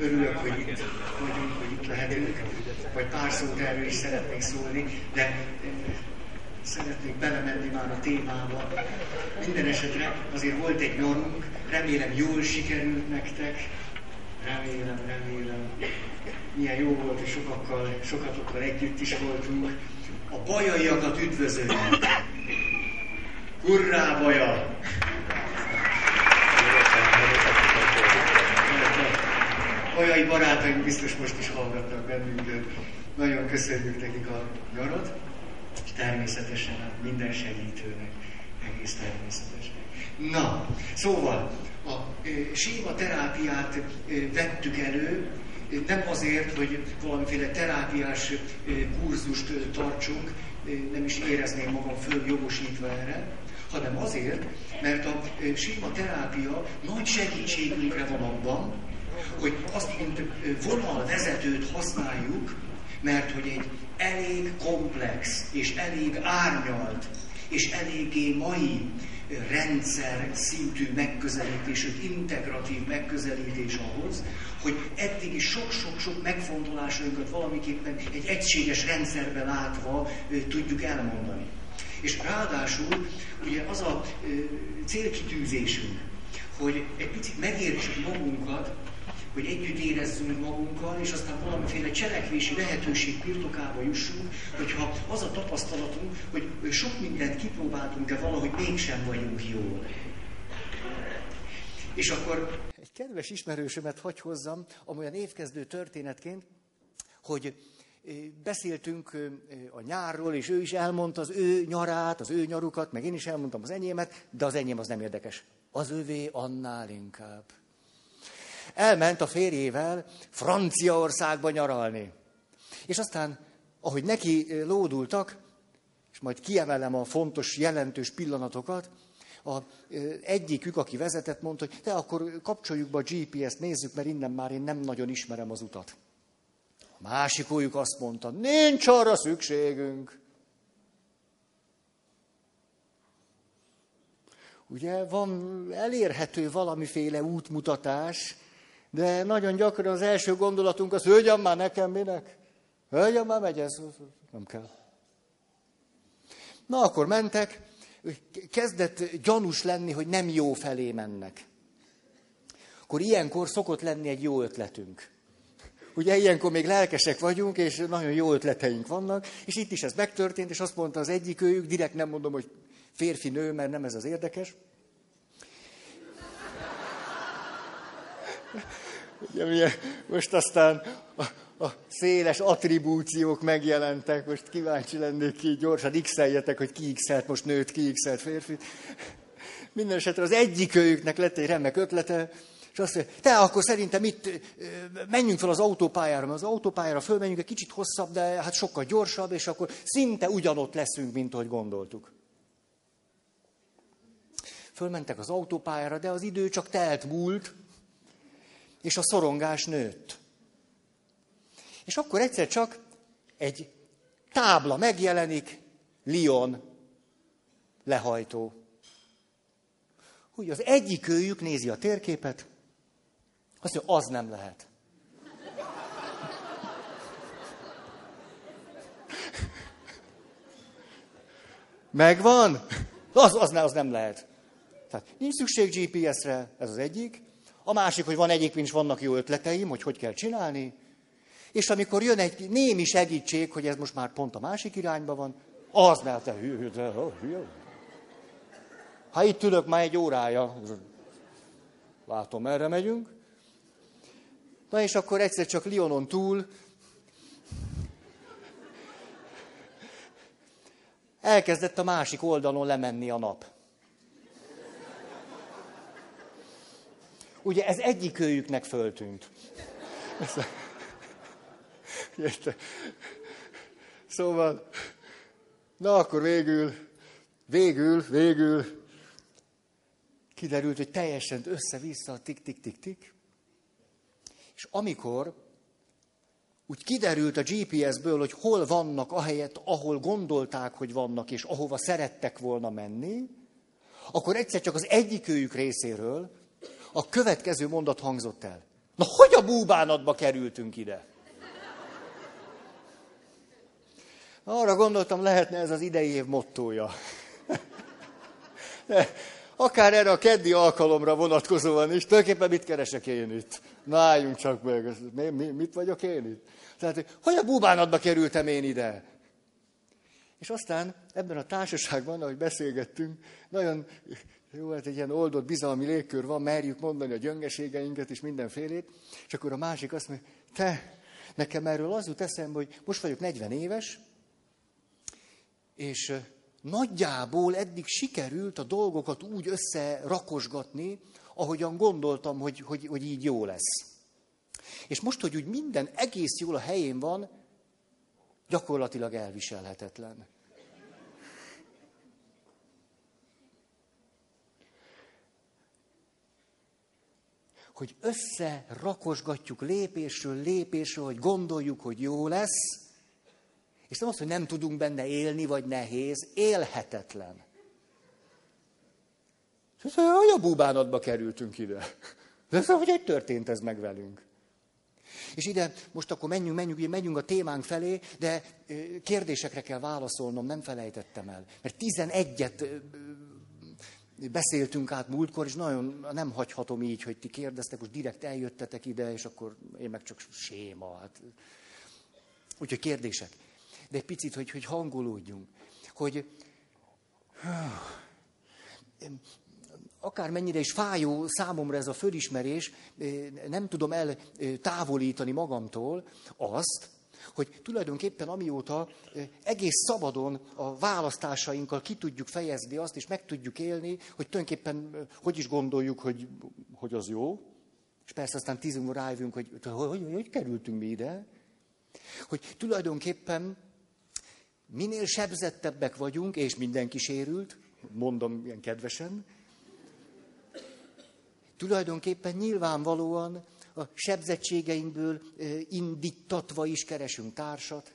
örülök, hogy itt vagyunk, hogy itt lehetünk, vagy pár szót erről is szeretnék szólni, de szeretnék belemenni már a témába. Minden esetre azért volt egy nyarunk, remélem jól sikerült nektek, remélem, remélem. Milyen jó volt, hogy sokakkal, sokatokkal együtt is voltunk. A bajaiakat üdvözöljük! Hurrá, baja! Bajai barátaink biztos most is hallgatnak bennünket. Nagyon köszönjük nekik a nyarat, és természetesen hát minden segítőnek, egész természetesen. Na, szóval a e, síma terápiát e, vettük elő, nem azért, hogy valamiféle terápiás e, kurzust tartsunk, nem is érezném magam följogosítva erre, hanem azért, mert a síma terápia nagy segítségünkre van abban, hogy azt, mint vonalvezetőt használjuk, mert hogy egy elég komplex és elég árnyalt és eléggé mai rendszer szintű megközelítés, integratív megközelítés ahhoz, hogy eddig is sok-sok-sok megfontolásainkat valamiképpen egy egységes rendszerbe látva tudjuk elmondani. És ráadásul ugye az a célkitűzésünk, hogy egy picit megértsük magunkat, hogy együtt érezzünk magunkkal, és aztán valamiféle cselekvési lehetőség birtokába jussunk, hogyha az a tapasztalatunk, hogy sok mindent kipróbáltunk, de valahogy mégsem vagyunk jól. És akkor egy kedves ismerősömet hagy hozzam, amolyan évkezdő történetként, hogy beszéltünk a nyárról, és ő is elmondta az ő nyarát, az ő nyarukat, meg én is elmondtam az enyémet, de az enyém az nem érdekes. Az övé annál inkább elment a férjével Franciaországba nyaralni. És aztán, ahogy neki lódultak, és majd kiemelem a fontos, jelentős pillanatokat, a, egyikük, aki vezetett, mondta, hogy te akkor kapcsoljuk be a GPS-t, nézzük, mert innen már én nem nagyon ismerem az utat. A másikójuk azt mondta, nincs arra szükségünk. Ugye van elérhető valamiféle útmutatás, de nagyon gyakran az első gondolatunk az, hölgyem már nekem minek? Hölgyem már megy ez? Nem kell. Na, akkor mentek, kezdett gyanús lenni, hogy nem jó felé mennek. Akkor ilyenkor szokott lenni egy jó ötletünk. Ugye ilyenkor még lelkesek vagyunk, és nagyon jó ötleteink vannak, és itt is ez megtörtént, és azt mondta az egyik őjük, direkt nem mondom, hogy férfi-nő, mert nem ez az érdekes, Ugye, milyen, most aztán a, a széles attribúciók megjelentek, most kíváncsi lennék ki, gyorsan x hogy ki x most nőt, ki x férfi. Minden esetre az egyik őjüknek lett egy remek ötlete, és azt mondja, te akkor szerintem itt menjünk fel az autópályára, mert az autópályára fölmenjünk, egy kicsit hosszabb, de hát sokkal gyorsabb, és akkor szinte ugyanott leszünk, mint ahogy gondoltuk. Fölmentek az autópályára, de az idő csak telt múlt, és a szorongás nőtt. És akkor egyszer csak egy tábla megjelenik, Lion lehajtó. Úgy az egyik őjük nézi a térképet, azt mondja, az nem lehet. Megvan? Az, az, az nem lehet. Tehát nincs szükség GPS-re, ez az egyik. A másik, hogy van egyik, is vannak jó ötleteim, hogy hogy kell csinálni. És amikor jön egy némi segítség, hogy ez most már pont a másik irányba van, az ne, te hű, de, hű. Ha itt ülök már egy órája, látom, erre megyünk. Na és akkor egyszer csak Lionon túl elkezdett a másik oldalon lemenni a nap. Ugye ez egyik őjüknek föltűnt. Szóval, na akkor végül, végül, végül kiderült, hogy teljesen össze-vissza, tik-tik-tik-tik. És amikor úgy kiderült a GPS-ből, hogy hol vannak ahelyett, ahol gondolták, hogy vannak, és ahova szerettek volna menni, akkor egyszer csak az egyik őjük részéről a következő mondat hangzott el. Na, hogy a búbánatba kerültünk ide? Arra gondoltam, lehetne ez az idei év mottója. De akár erre a keddi alkalomra vonatkozóan is, tulajdonképpen mit keresek én itt? Na, álljunk csak meg, mi, mi, mit vagyok én itt? Tehát, hogy a búbánatba kerültem én ide? És aztán ebben a társaságban, ahogy beszélgettünk, nagyon jó, hát egy ilyen oldott bizalmi légkör van, merjük mondani a gyöngeségeinket és mindenfélét, és akkor a másik azt mondja, te, nekem erről az jut eszembe, hogy most vagyok 40 éves, és nagyjából eddig sikerült a dolgokat úgy összerakosgatni, ahogyan gondoltam, hogy, hogy, hogy így jó lesz. És most, hogy úgy minden egész jól a helyén van, gyakorlatilag elviselhetetlen. Hogy összerakosgatjuk lépésről lépésről, hogy gondoljuk, hogy jó lesz, és nem az, hogy nem tudunk benne élni, vagy nehéz, élhetetlen. És hogy a búbánatba kerültünk ide. De ez, hogy egy történt ez meg velünk. És ide most akkor menjünk, menjünk, menjünk a témánk felé, de kérdésekre kell válaszolnom, nem felejtettem el. Mert 11-et beszéltünk át múltkor, és nagyon nem hagyhatom így, hogy ti kérdeztek, most direkt eljöttetek ide, és akkor én meg csak séma. Hát. Úgyhogy kérdések de egy picit, hogy, hogy hangolódjunk. Hogy akármennyire is fájó számomra ez a fölismerés, nem tudom eltávolítani magamtól azt, hogy tulajdonképpen amióta egész szabadon a választásainkkal ki tudjuk fejezni azt, és meg tudjuk élni, hogy tulajdonképpen hogy is gondoljuk, hogy, hogy az jó, és persze aztán tíz rájövünk, hogy hogy, hogy hogy kerültünk mi ide, hogy tulajdonképpen Minél sebzettebbek vagyunk, és mindenki sérült, mondom ilyen kedvesen, tulajdonképpen nyilvánvalóan a sebzettségeinkből indítatva is keresünk társat.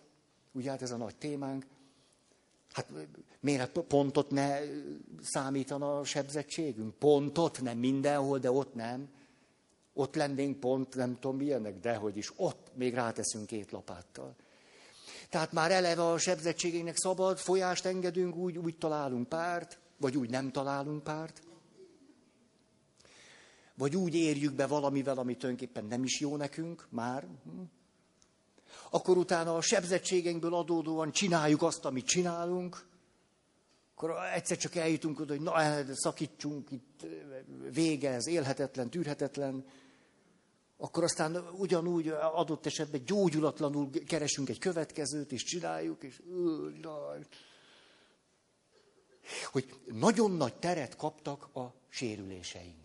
Ugye hát ez a nagy témánk. Hát miért pontot ne számítana a sebzettségünk? Pontot nem mindenhol, de ott nem. Ott lennénk pont, nem tudom milyenek, dehogy is. Ott még ráteszünk két lapáttal. Tehát már eleve a sebzettségeinek szabad, folyást engedünk, úgy, úgy találunk párt, vagy úgy nem találunk párt. Vagy úgy érjük be valamivel, ami tulajdonképpen nem is jó nekünk, már. Hm. Akkor utána a sebzettségeinkből adódóan csináljuk azt, amit csinálunk. Akkor egyszer csak eljutunk oda, hogy na, szakítsunk, itt vége, ez élhetetlen, tűrhetetlen akkor aztán ugyanúgy adott esetben gyógyulatlanul keresünk egy következőt, és csináljuk, és hogy nagyon nagy teret kaptak a sérüléseink.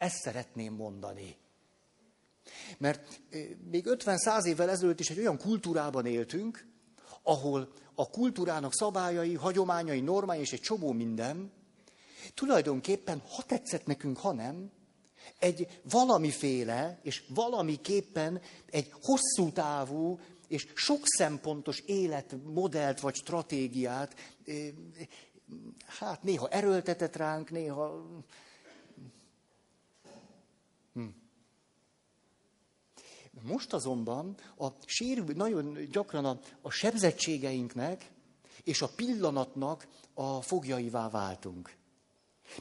Ezt szeretném mondani. Mert még 50-100 évvel ezelőtt is egy olyan kultúrában éltünk, ahol a kultúrának szabályai, hagyományai, normái és egy csomó minden, tulajdonképpen, ha tetszett nekünk, ha nem, egy valamiféle, és valamiképpen egy hosszú távú és sok szempontos életmodellt vagy stratégiát, hát néha erőltetett ránk, néha... Most azonban a sérül, nagyon gyakran a, a sebzettségeinknek és a pillanatnak a fogjaivá váltunk.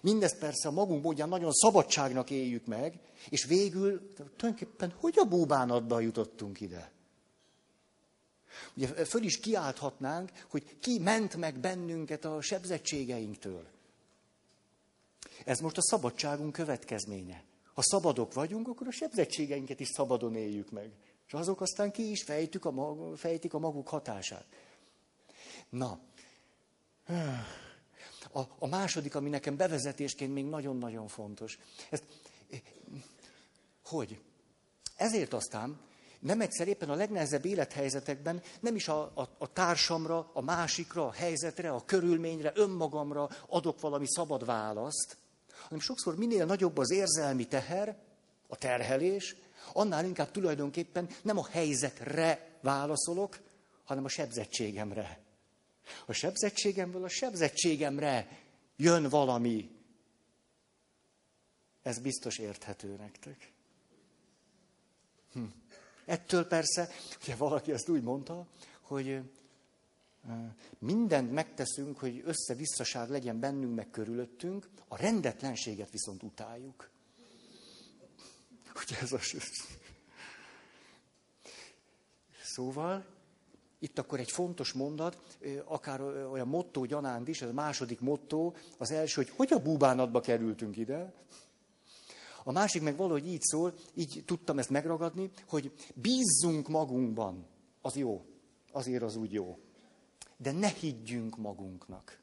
Mindezt persze a magunk módján nagyon szabadságnak éljük meg, és végül tulajdonképpen hogy a búbánatba jutottunk ide? Ugye föl is kiálthatnánk, hogy ki ment meg bennünket a sebzettségeinktől. Ez most a szabadságunk következménye. Ha szabadok vagyunk, akkor a sebzettségeinket is szabadon éljük meg. És azok aztán ki is fejtük a mag, fejtik a maguk hatását. Na, a, a második, ami nekem bevezetésként még nagyon-nagyon fontos. Ezt, hogy? Ezért aztán nem egyszer éppen a legnehezebb élethelyzetekben nem is a, a, a társamra, a másikra, a helyzetre, a körülményre, önmagamra adok valami szabad választ, hanem sokszor minél nagyobb az érzelmi teher, a terhelés, annál inkább tulajdonképpen nem a helyzetre válaszolok, hanem a sebzettségemre. A sebzettségemből a sebzettségemre jön valami. Ez biztos érthető nektek. Hm. Ettől persze, ugye valaki ezt úgy mondta, hogy mindent megteszünk, hogy össze-visszaság legyen bennünk, meg körülöttünk, a rendetlenséget viszont utáljuk. Ugye ez a... Szóval, itt akkor egy fontos mondat, akár olyan motto gyanánt is, ez a második motto, az első, hogy hogy a búbánatba kerültünk ide, a másik meg valahogy így szól, így tudtam ezt megragadni, hogy bízzunk magunkban. Az jó. Azért az úgy jó. De ne higgyünk magunknak.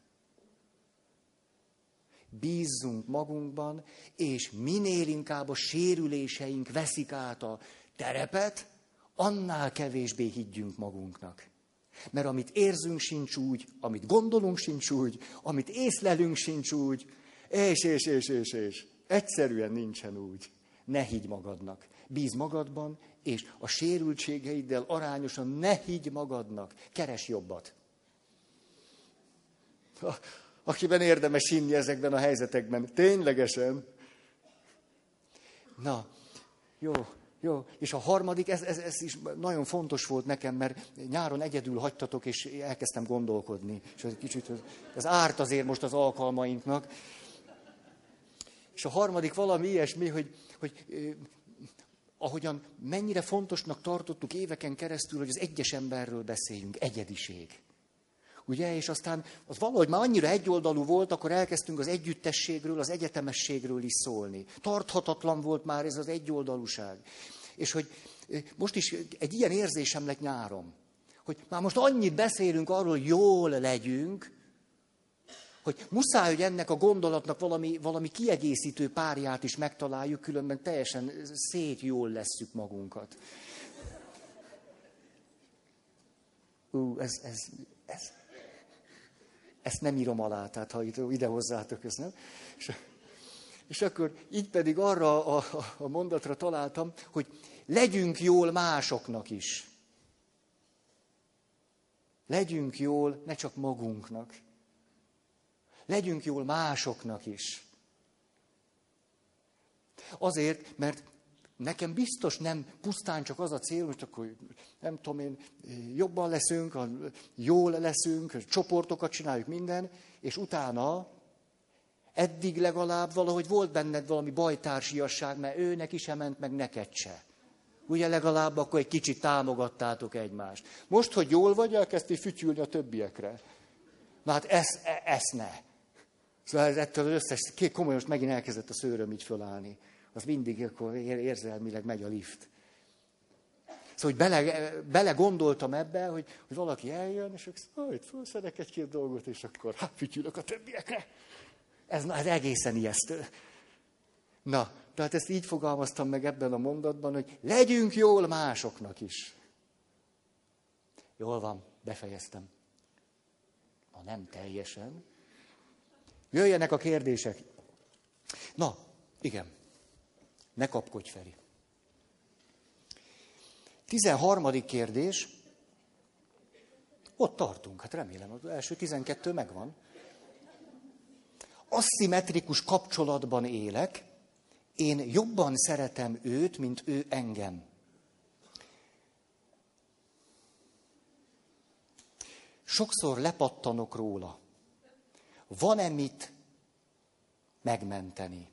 Bízzunk magunkban, és minél inkább a sérüléseink veszik át a terepet, annál kevésbé higgyünk magunknak. Mert amit érzünk sincs úgy, amit gondolunk sincs úgy, amit észlelünk sincs úgy, és, és, és, és, és. Egyszerűen nincsen úgy. Ne higgy magadnak. Bíz magadban, és a sérültségeiddel arányosan ne higgy magadnak. Keres jobbat. Akiben érdemes hinni ezekben a helyzetekben. Ténylegesen. Na, jó, jó. És a harmadik, ez, ez, ez is nagyon fontos volt nekem, mert nyáron egyedül hagytatok, és elkezdtem gondolkodni. És ez kicsit, ez árt azért most az alkalmainknak. És a harmadik valami ilyesmi, hogy, hogy ahogyan mennyire fontosnak tartottuk éveken keresztül, hogy az egyes emberről beszéljünk, egyediség. Ugye, és aztán az valahogy már annyira egyoldalú volt, akkor elkezdtünk az együttességről, az egyetemességről is szólni. Tarthatatlan volt már ez az egyoldalúság. És hogy most is egy ilyen érzésem lett nyárom, hogy már most annyit beszélünk arról, hogy jól legyünk, hogy muszáj, hogy ennek a gondolatnak valami, valami kiegészítő párját is megtaláljuk, különben teljesen szét jól leszük magunkat. Ú, ez, ez, ez, ezt nem írom alá, tehát ha ide hozzátok, ezt nem. És, és akkor így pedig arra a, a, mondatra találtam, hogy legyünk jól másoknak is. Legyünk jól ne csak magunknak. Legyünk jól másoknak is. Azért, mert nekem biztos nem pusztán csak az a cél, hogy akkor nem tudom én, jobban leszünk, jól leszünk, csoportokat csináljuk minden, és utána eddig legalább valahogy volt benned valami bajtársiasság, mert őnek is ment, meg neked se. Ugye legalább akkor egy kicsit támogattátok egymást. Most, hogy jól vagy, elkezdtél fütyülni a többiekre. Na hát ezt, e, ne. Szóval ettől az összes, komoly, most megint elkezdett a szőröm így fölállni. Az mindig akkor érzelmileg megy a lift. Szóval, hogy bele, bele gondoltam ebbe, hogy, hogy valaki eljön, és akkor hogy felszedek egy-két dolgot, és akkor hát fütyülök a többiekre. Ez, ez egészen ijesztő. Na, tehát ezt így fogalmaztam meg ebben a mondatban, hogy legyünk jól másoknak is. Jól van, befejeztem. Na nem teljesen. Jöjjenek a kérdések. Na, igen. Ne kapkodj, Feri. 13. kérdés. Ott tartunk, hát remélem, az első 12 megvan. Aszimmetrikus kapcsolatban élek, én jobban szeretem őt, mint ő engem. Sokszor lepattanok róla. Van-e mit megmenteni?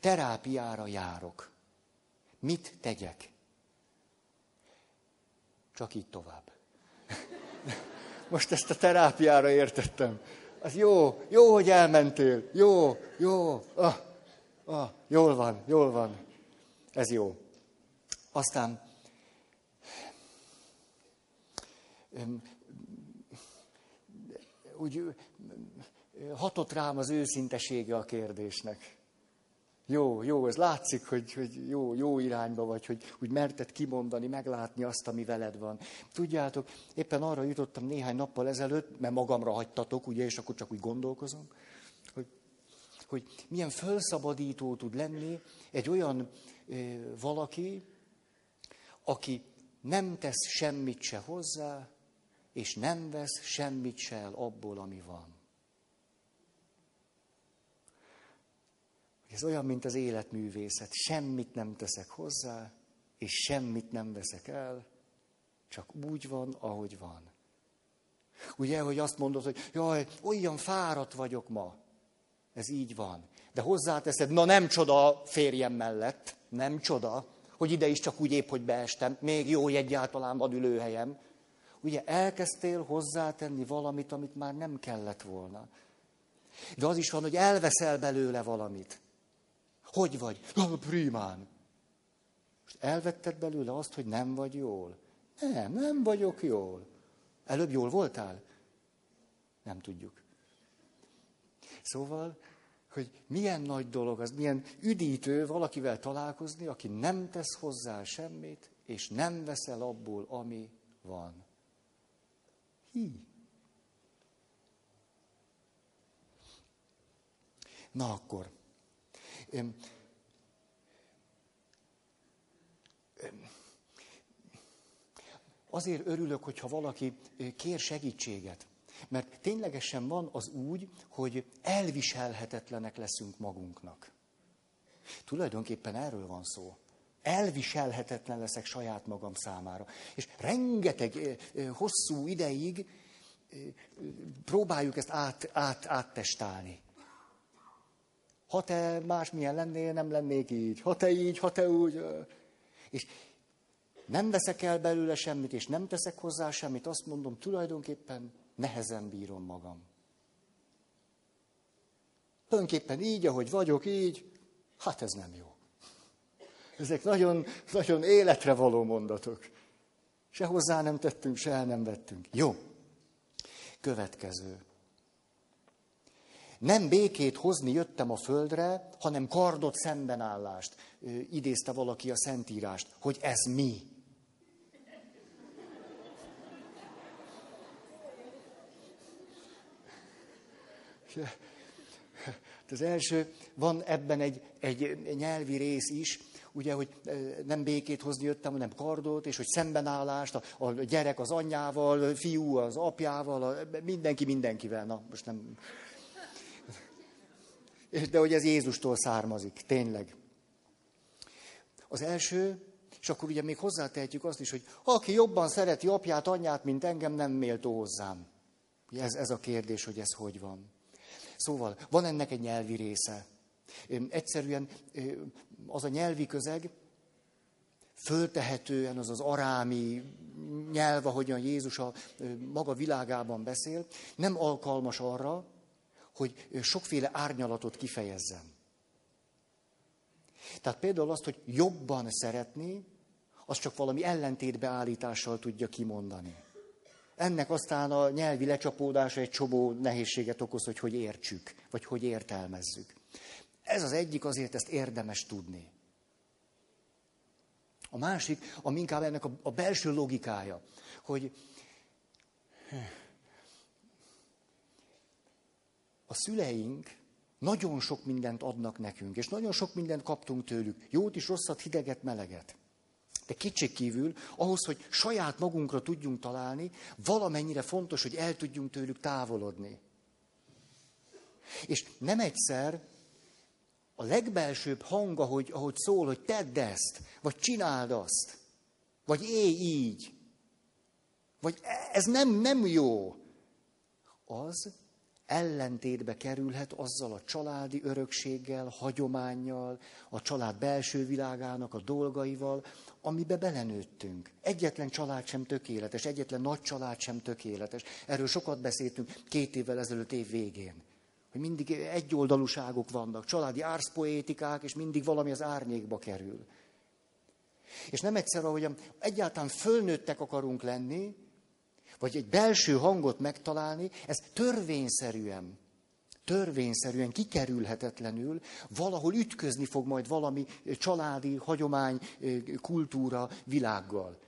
Terápiára járok. Mit tegyek? Csak így tovább. Most ezt a terápiára értettem. Az jó, jó, hogy elmentél. Jó, jó. Ah, ah, jól van, jól van. Ez jó. Aztán úgy hatott rám az őszintesége a kérdésnek. Jó, jó, ez látszik, hogy, hogy jó, jó irányba vagy, hogy úgy merted kimondani, meglátni azt, ami veled van. Tudjátok, éppen arra jutottam néhány nappal ezelőtt, mert magamra hagytatok, ugye, és akkor csak úgy gondolkozom, hogy, hogy milyen felszabadító tud lenni egy olyan e, valaki, aki nem tesz semmit se hozzá, és nem vesz semmit se el abból, ami van. Ez olyan, mint az életművészet. Semmit nem teszek hozzá, és semmit nem veszek el, csak úgy van, ahogy van. Ugye, hogy azt mondod, hogy jaj, olyan fáradt vagyok ma. Ez így van. De hozzáteszed, na nem csoda a férjem mellett, nem csoda, hogy ide is csak úgy épp, hogy beestem, még jó, hogy egyáltalán van ülőhelyem. Ugye elkezdtél hozzátenni valamit, amit már nem kellett volna. De az is van, hogy elveszel belőle valamit. Hogy vagy? Primán. Most elvetted belőle azt, hogy nem vagy jól. Nem, nem vagyok jól. Előbb jól voltál? Nem tudjuk. Szóval, hogy milyen nagy dolog az, milyen üdítő valakivel találkozni, aki nem tesz hozzá semmit, és nem veszel abból, ami van. Hi. Na akkor. Azért örülök, hogyha valaki kér segítséget. Mert ténylegesen van az úgy, hogy elviselhetetlenek leszünk magunknak. Tulajdonképpen erről van szó. Elviselhetetlen leszek saját magam számára. És rengeteg hosszú ideig próbáljuk ezt át, át, áttestálni. Ha te másmilyen lennél, nem lennék így. Ha te így, ha te úgy. És nem veszek el belőle semmit, és nem teszek hozzá semmit, azt mondom, tulajdonképpen nehezen bírom magam. Tulajdonképpen így, ahogy vagyok, így, hát ez nem jó. Ezek nagyon, nagyon életre való mondatok. Se hozzá nem tettünk, se el nem vettünk. Jó. Következő. Nem békét hozni jöttem a földre, hanem kardot szembenállást. Idézte valaki a Szentírást, hogy ez mi. Az első, van ebben egy, egy nyelvi rész is, ugye, hogy nem békét hozni jöttem, hanem kardot, és hogy szembenállást, a, a gyerek az anyjával, a fiú az apjával, a, mindenki mindenkivel. Na, most nem... De hogy ez Jézustól származik, tényleg. Az első, és akkor ugye még hozzátehetjük azt is, hogy aki jobban szereti apját, anyját, mint engem, nem méltó hozzám. Ez, ez a kérdés, hogy ez hogy van. Szóval van ennek egy nyelvi része. Egyszerűen az a nyelvi közeg, föltehetően az az arámi nyelv, ahogyan Jézus a maga világában beszél, nem alkalmas arra, hogy sokféle árnyalatot kifejezzen. Tehát például azt, hogy jobban szeretni, az csak valami ellentétbeállítással tudja kimondani. Ennek aztán a nyelvi lecsapódása egy csobó nehézséget okoz, hogy hogy értsük, vagy hogy értelmezzük. Ez az egyik, azért ezt érdemes tudni. A másik, ami inkább ennek a, a belső logikája, hogy a szüleink nagyon sok mindent adnak nekünk, és nagyon sok mindent kaptunk tőlük. Jót is, rosszat, hideget, meleget. De kívül, ahhoz, hogy saját magunkra tudjunk találni, valamennyire fontos, hogy el tudjunk tőlük távolodni. És nem egyszer a legbelsőbb hang, ahogy, ahogy szól, hogy tedd ezt, vagy csináld azt, vagy élj így, vagy ez nem, nem jó, az ellentétbe kerülhet azzal a családi örökséggel, hagyományjal, a család belső világának a dolgaival, amibe belenőttünk. Egyetlen család sem tökéletes, egyetlen nagy család sem tökéletes. Erről sokat beszéltünk két évvel ezelőtt év végén. Hogy mindig egyoldalúságok vannak, családi árszpoétikák, és mindig valami az árnyékba kerül. És nem egyszer, ahogy egyáltalán fölnőttek akarunk lenni, vagy egy belső hangot megtalálni, ez törvényszerűen, törvényszerűen, kikerülhetetlenül valahol ütközni fog majd valami családi, hagyomány, kultúra világgal.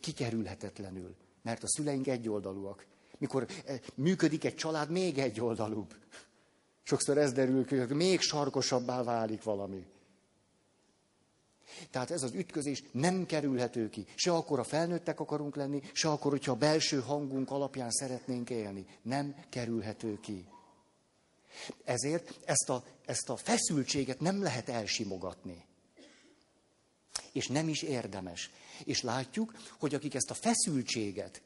Kikerülhetetlenül. Mert a szüleink egyoldalúak. Mikor működik egy család, még egyoldalúbb. Sokszor ez derül hogy még sarkosabbá válik valami. Tehát ez az ütközés nem kerülhető ki. Se akkor a felnőttek akarunk lenni, se akkor, hogyha a belső hangunk alapján szeretnénk élni. Nem kerülhető ki. Ezért ezt a, ezt a feszültséget nem lehet elsimogatni. És nem is érdemes. És látjuk, hogy akik ezt a feszültséget,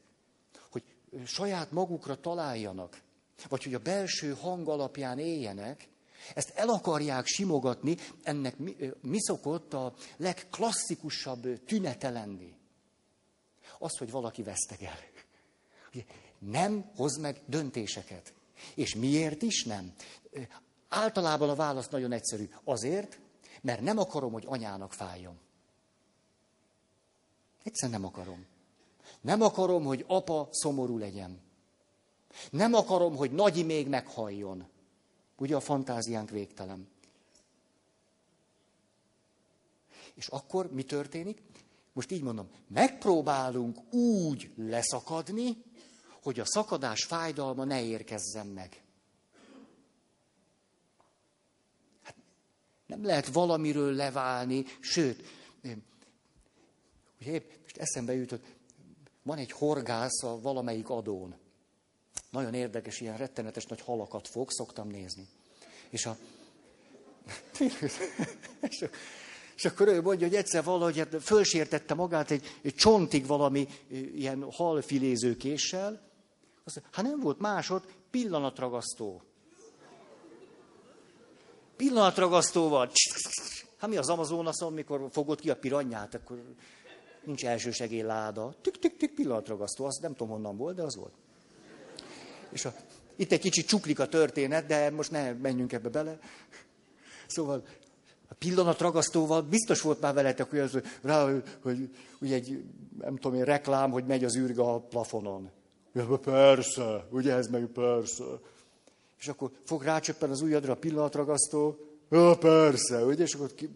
hogy saját magukra találjanak, vagy hogy a belső hang alapján éljenek, ezt el akarják simogatni, ennek mi, mi szokott a legklasszikusabb tünete lenni? Az, hogy valaki vesztegel. Nem hoz meg döntéseket. És miért is nem? Általában a válasz nagyon egyszerű. Azért, mert nem akarom, hogy anyának fájjon. Egyszerűen nem akarom. Nem akarom, hogy apa szomorú legyen. Nem akarom, hogy nagyi még meghalljon. Ugye a fantáziánk végtelen. És akkor mi történik? Most így mondom, megpróbálunk úgy leszakadni, hogy a szakadás fájdalma ne érkezzen meg. Hát nem lehet valamiről leválni, sőt, ugye épp most eszembe jutott, van egy horgász a valamelyik adón. Nagyon érdekes, ilyen rettenetes nagy halakat fog, szoktam nézni. És a... És akkor ő mondja, hogy egyszer valahogy hát fölsértette magát egy, egy csontig valami ilyen halfilézőkéssel. Azt mondja, hát nem volt másod, pillanatragasztó. Pillanatragasztóval. Hát mi az Amazonaszon, mikor fogod ki a piranyát, akkor nincs elsősegélyláda. Tük-tük-tük pillanatragasztó. Azt nem tudom honnan volt, de az volt. És a, itt egy kicsit csuklik a történet, de most ne menjünk ebbe bele. Szóval a pillanatragasztóval biztos volt már veletek, hogy, az, rá, hogy ugye egy, nem tudom én, reklám, hogy megy az űrge a plafonon. Ja, persze, ugye ez meg persze. És akkor fog rácsöppen az ujjadra a pillanatragasztó. Ja, persze, ugye, és akkor ki,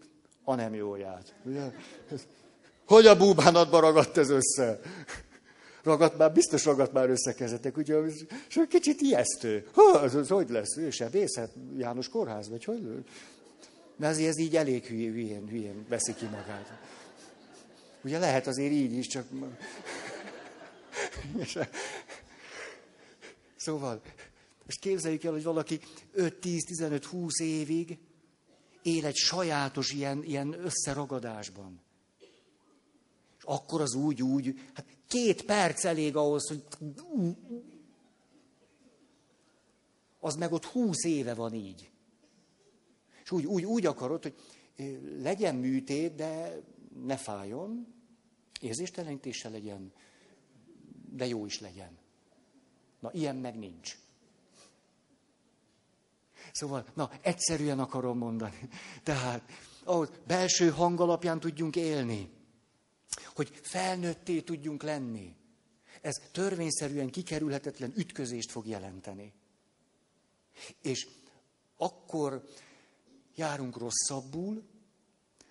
a nem jóját. Ugye? Hogy a búbánatba ragadt ez össze? Ragadt már, biztos ragadt már összekezetek, ugye, és kicsit ijesztő. Ha, az, az hogy lesz? Ő se vészhet János kórház, vagy hogy? Mert azért ez így elég hülyén, hülyén, hülyén veszi ki magát. Ugye lehet azért így is, csak... Szóval, most képzeljük el, hogy valaki 5-10-15-20 évig él egy sajátos ilyen, ilyen összeragadásban. És akkor az úgy, úgy, hát Két perc elég ahhoz, hogy az meg ott húsz éve van így. És úgy, úgy, úgy akarod, hogy legyen műtét, de ne fájjon, érzéstelenítése legyen, de jó is legyen. Na, ilyen meg nincs. Szóval, na, egyszerűen akarom mondani. Tehát, ahhoz belső hang alapján tudjunk élni hogy felnőtté tudjunk lenni. Ez törvényszerűen kikerülhetetlen ütközést fog jelenteni. És akkor járunk rosszabbul,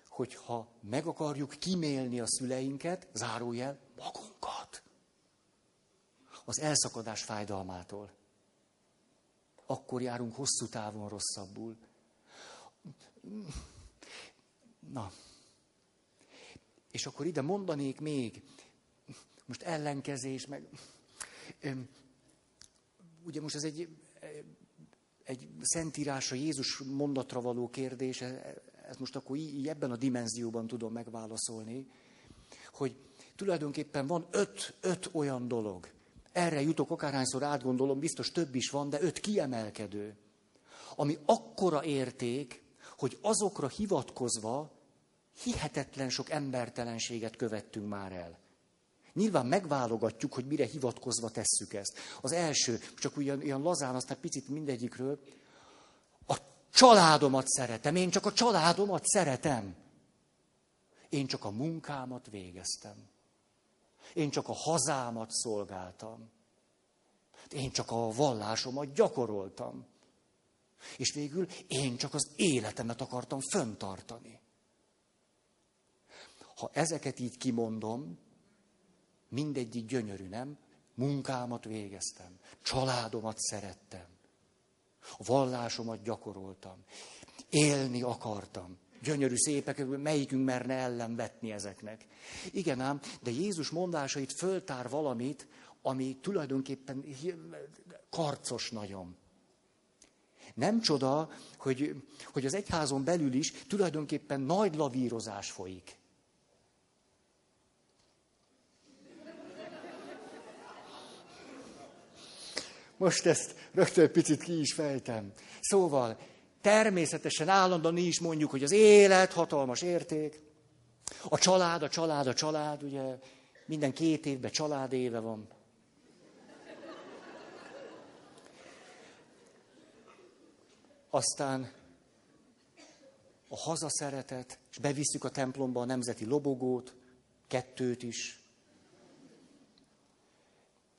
hogyha meg akarjuk kimélni a szüleinket, zárójel, magunkat. Az elszakadás fájdalmától. Akkor járunk hosszú távon rosszabbul. Na, és akkor ide mondanék még, most ellenkezés, meg... Ugye most ez egy, egy szentírásra, Jézus mondatra való kérdés, ezt most akkor így ebben a dimenzióban tudom megválaszolni, hogy tulajdonképpen van öt, öt olyan dolog. Erre jutok, akárhányszor átgondolom, biztos több is van, de öt kiemelkedő. Ami akkora érték, hogy azokra hivatkozva hihetetlen sok embertelenséget követtünk már el. Nyilván megválogatjuk, hogy mire hivatkozva tesszük ezt. Az első, csak ugyan ilyen lazán, aztán picit mindegyikről, a családomat szeretem, én csak a családomat szeretem. Én csak a munkámat végeztem. Én csak a hazámat szolgáltam. Én csak a vallásomat gyakoroltam. És végül én csak az életemet akartam föntartani. Ha ezeket így kimondom, mindegyik gyönyörű, nem? Munkámat végeztem, családomat szerettem, a vallásomat gyakoroltam, élni akartam. Gyönyörű szépek, melyikünk merne ellenvetni ezeknek. Igen ám, de Jézus mondásait föltár valamit, ami tulajdonképpen karcos nagyon. Nem csoda, hogy, hogy az egyházon belül is tulajdonképpen nagy lavírozás folyik. Most ezt rögtön picit ki is fejtem. Szóval, természetesen állandóan is mondjuk, hogy az élet hatalmas érték. A család, a család, a család, ugye minden két évben család éve van. Aztán a hazaszeretet, és bevisszük a templomba a nemzeti lobogót, kettőt is,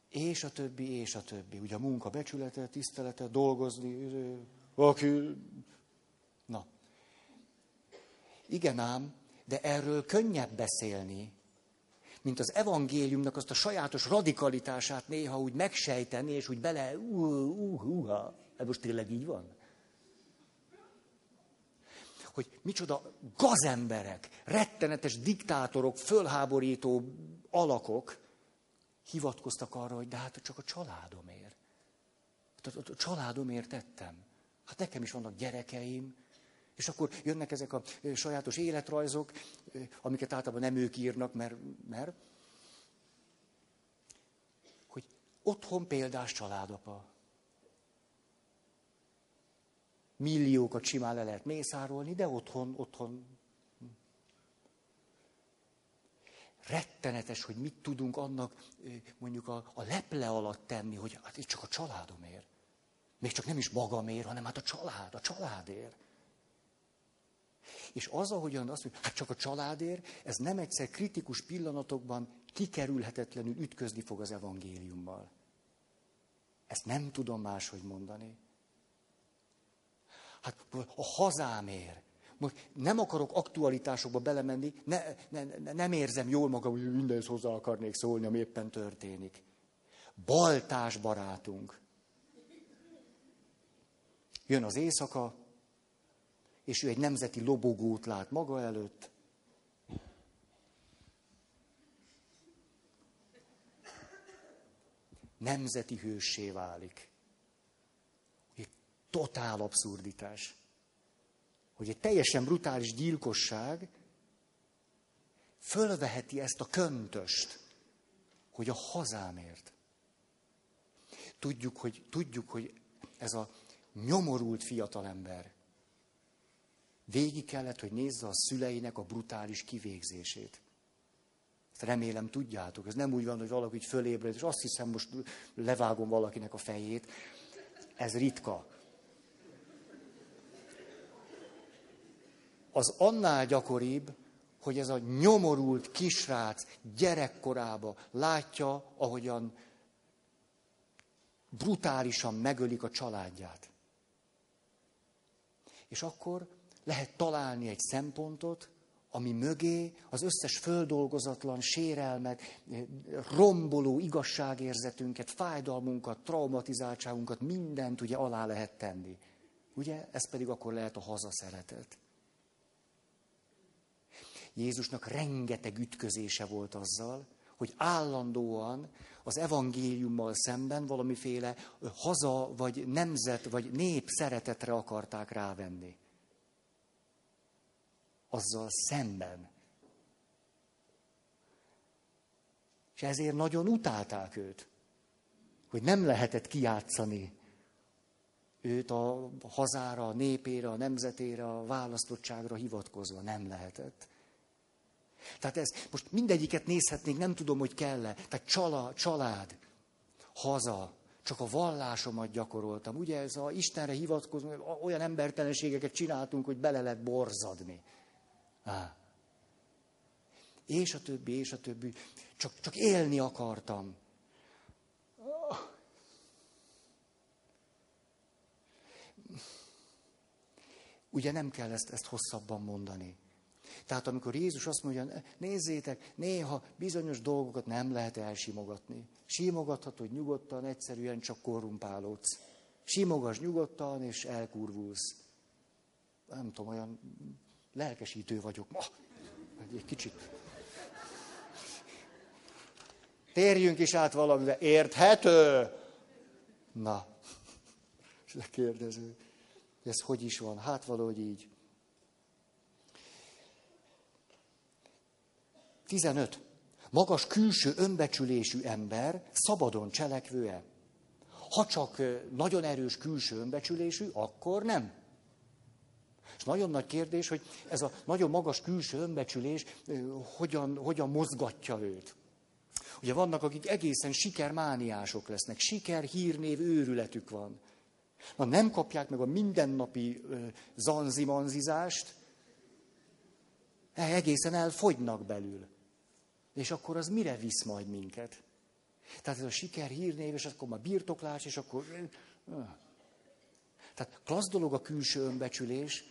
és a többi, és a többi. Ugye a munka becsülete, tisztelete, dolgozni, aki... Na. Igen ám, de erről könnyebb beszélni, mint az evangéliumnak azt a sajátos radikalitását néha úgy megsejteni, és úgy bele, uh, uh, uh, ez most tényleg így van? Hogy micsoda gazemberek, rettenetes diktátorok, fölháborító alakok hivatkoztak arra, hogy de hát csak a családomért. A családomért tettem. Hát nekem is vannak gyerekeim, és akkor jönnek ezek a sajátos életrajzok, amiket általában nem ők írnak, mert, mert hogy otthon példás családapa. Milliókat simán le lehet mészárolni, de otthon, otthon. Rettenetes, hogy mit tudunk annak mondjuk a, a leple alatt tenni, hogy hát itt csak a családomért. Még csak nem is magamért, hanem hát a család, a családért. És az, ahogyan azt mondja, hát csak a családért, ez nem egyszer kritikus pillanatokban kikerülhetetlenül ütközni fog az evangéliummal. Ezt nem tudom máshogy mondani. Hát a hazámért. Most nem akarok aktualitásokba belemenni, ne, ne, ne, nem érzem jól magam, hogy mindenhez hozzá akarnék szólni, ami éppen történik. Baltás barátunk. Jön az éjszaka, és ő egy nemzeti lobogót lát maga előtt. Nemzeti hőssé válik. Egy totál abszurditás. Hogy egy teljesen brutális gyilkosság fölveheti ezt a köntöst, hogy a hazámért. Tudjuk, hogy, tudjuk, hogy ez a nyomorult fiatalember Végig kellett, hogy nézze a szüleinek a brutális kivégzését. Ezt remélem tudjátok. Ez nem úgy van, hogy valaki fölébred, és azt hiszem, most levágom valakinek a fejét. Ez ritka. Az annál gyakoribb, hogy ez a nyomorult kisrác gyerekkorába látja, ahogyan brutálisan megölik a családját. És akkor lehet találni egy szempontot, ami mögé az összes földolgozatlan sérelmet, romboló igazságérzetünket, fájdalmunkat, traumatizáltságunkat, mindent ugye alá lehet tenni. Ugye? Ez pedig akkor lehet a hazaszeretet. Jézusnak rengeteg ütközése volt azzal, hogy állandóan az evangéliummal szemben valamiféle haza, vagy nemzet, vagy nép szeretetre akarták rávenni azzal szemben. És ezért nagyon utálták őt, hogy nem lehetett kijátszani őt a hazára, a népére, a nemzetére, a választottságra hivatkozva. Nem lehetett. Tehát ez, most mindegyiket nézhetnénk, nem tudom, hogy kell-e. Tehát csala, család, haza, csak a vallásomat gyakoroltam. Ugye ez a Istenre hivatkozó, olyan embertelenségeket csináltunk, hogy bele lehet borzadni. Á. És a többi, és a többi. Csak, csak élni akartam. Ugye nem kell ezt, ezt hosszabban mondani. Tehát amikor Jézus azt mondja, nézzétek, néha bizonyos dolgokat nem lehet elsimogatni. Simogathatod nyugodtan, egyszerűen csak korrumpálódsz. Simogass nyugodtan, és elkurvulsz. Nem tudom, olyan lelkesítő vagyok ma. Egy kicsit. Térjünk is át valamivel. Érthető? Na. És a. Ez hogy is van? Hát valahogy így. 15. Magas külső önbecsülésű ember, szabadon cselekvő-e? ha csak nagyon erős külső önbecsülésű, akkor nem. És nagyon nagy kérdés, hogy ez a nagyon magas külső önbecsülés hogyan, hogyan mozgatja őt. Ugye vannak, akik egészen sikermániások lesznek, siker, hírnév, őrületük van. Na nem kapják meg a mindennapi zanzimanzizást, e, egészen elfogynak belül. És akkor az mire visz majd minket? Tehát ez a siker, hírnév, és akkor már birtoklás, és akkor... Tehát klassz dolog a külső önbecsülés,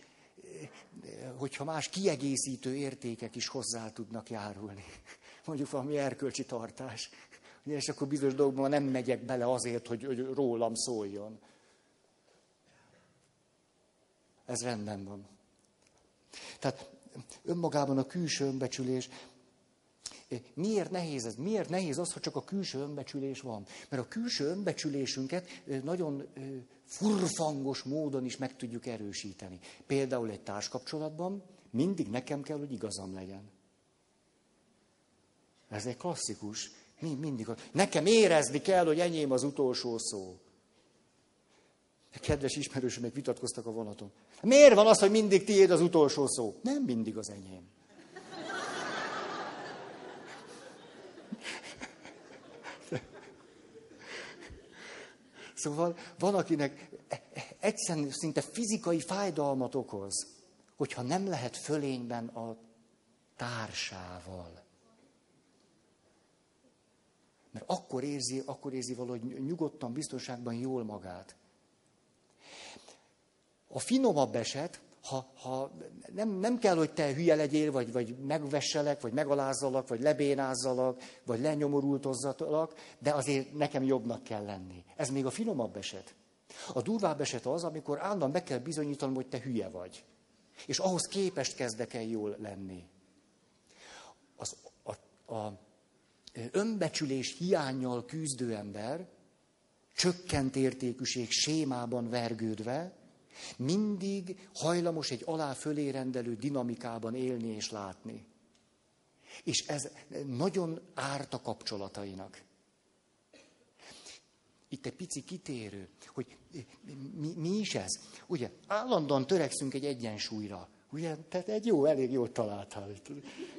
hogyha más kiegészítő értékek is hozzá tudnak járulni. Mondjuk valami erkölcsi tartás. És akkor bizonyos dolgokban nem megyek bele azért, hogy, hogy rólam szóljon. Ez rendben van. Tehát önmagában a külső önbecsülés Miért nehéz ez? Miért nehéz az, hogy csak a külső önbecsülés van? Mert a külső önbecsülésünket nagyon furfangos módon is meg tudjuk erősíteni. Például egy társkapcsolatban mindig nekem kell, hogy igazam legyen. Ez egy klasszikus. Mindig. Nekem érezni kell, hogy enyém az utolsó szó. Kedves ismerősömek vitatkoztak a vonaton. Miért van az, hogy mindig tiéd az utolsó szó? Nem mindig az enyém. Szóval van, akinek egyszerűen szinte fizikai fájdalmat okoz, hogyha nem lehet fölényben a társával. Mert akkor érzi, akkor érzi valahogy nyugodtan, biztonságban jól magát. A finomabb eset, ha, ha nem, nem kell, hogy te hülye legyél, vagy, vagy megvesselek, vagy megalázzalak, vagy lebénázzalak, vagy lenyomorultozzatalak, de azért nekem jobbnak kell lenni. Ez még a finomabb eset. A durvább eset az, amikor állandóan meg kell bizonyítanom, hogy te hülye vagy. És ahhoz képest kezdek el jól lenni. Az, a, a önbecsülés hiányjal küzdő ember, csökkent értékűség sémában vergődve, mindig hajlamos egy alá fölé rendelő dinamikában élni és látni. És ez nagyon árt a kapcsolatainak. Itt egy pici kitérő, hogy mi, mi is ez? Ugye, állandóan törekszünk egy egyensúlyra. Ugye, tehát egy jó, elég jót találtál.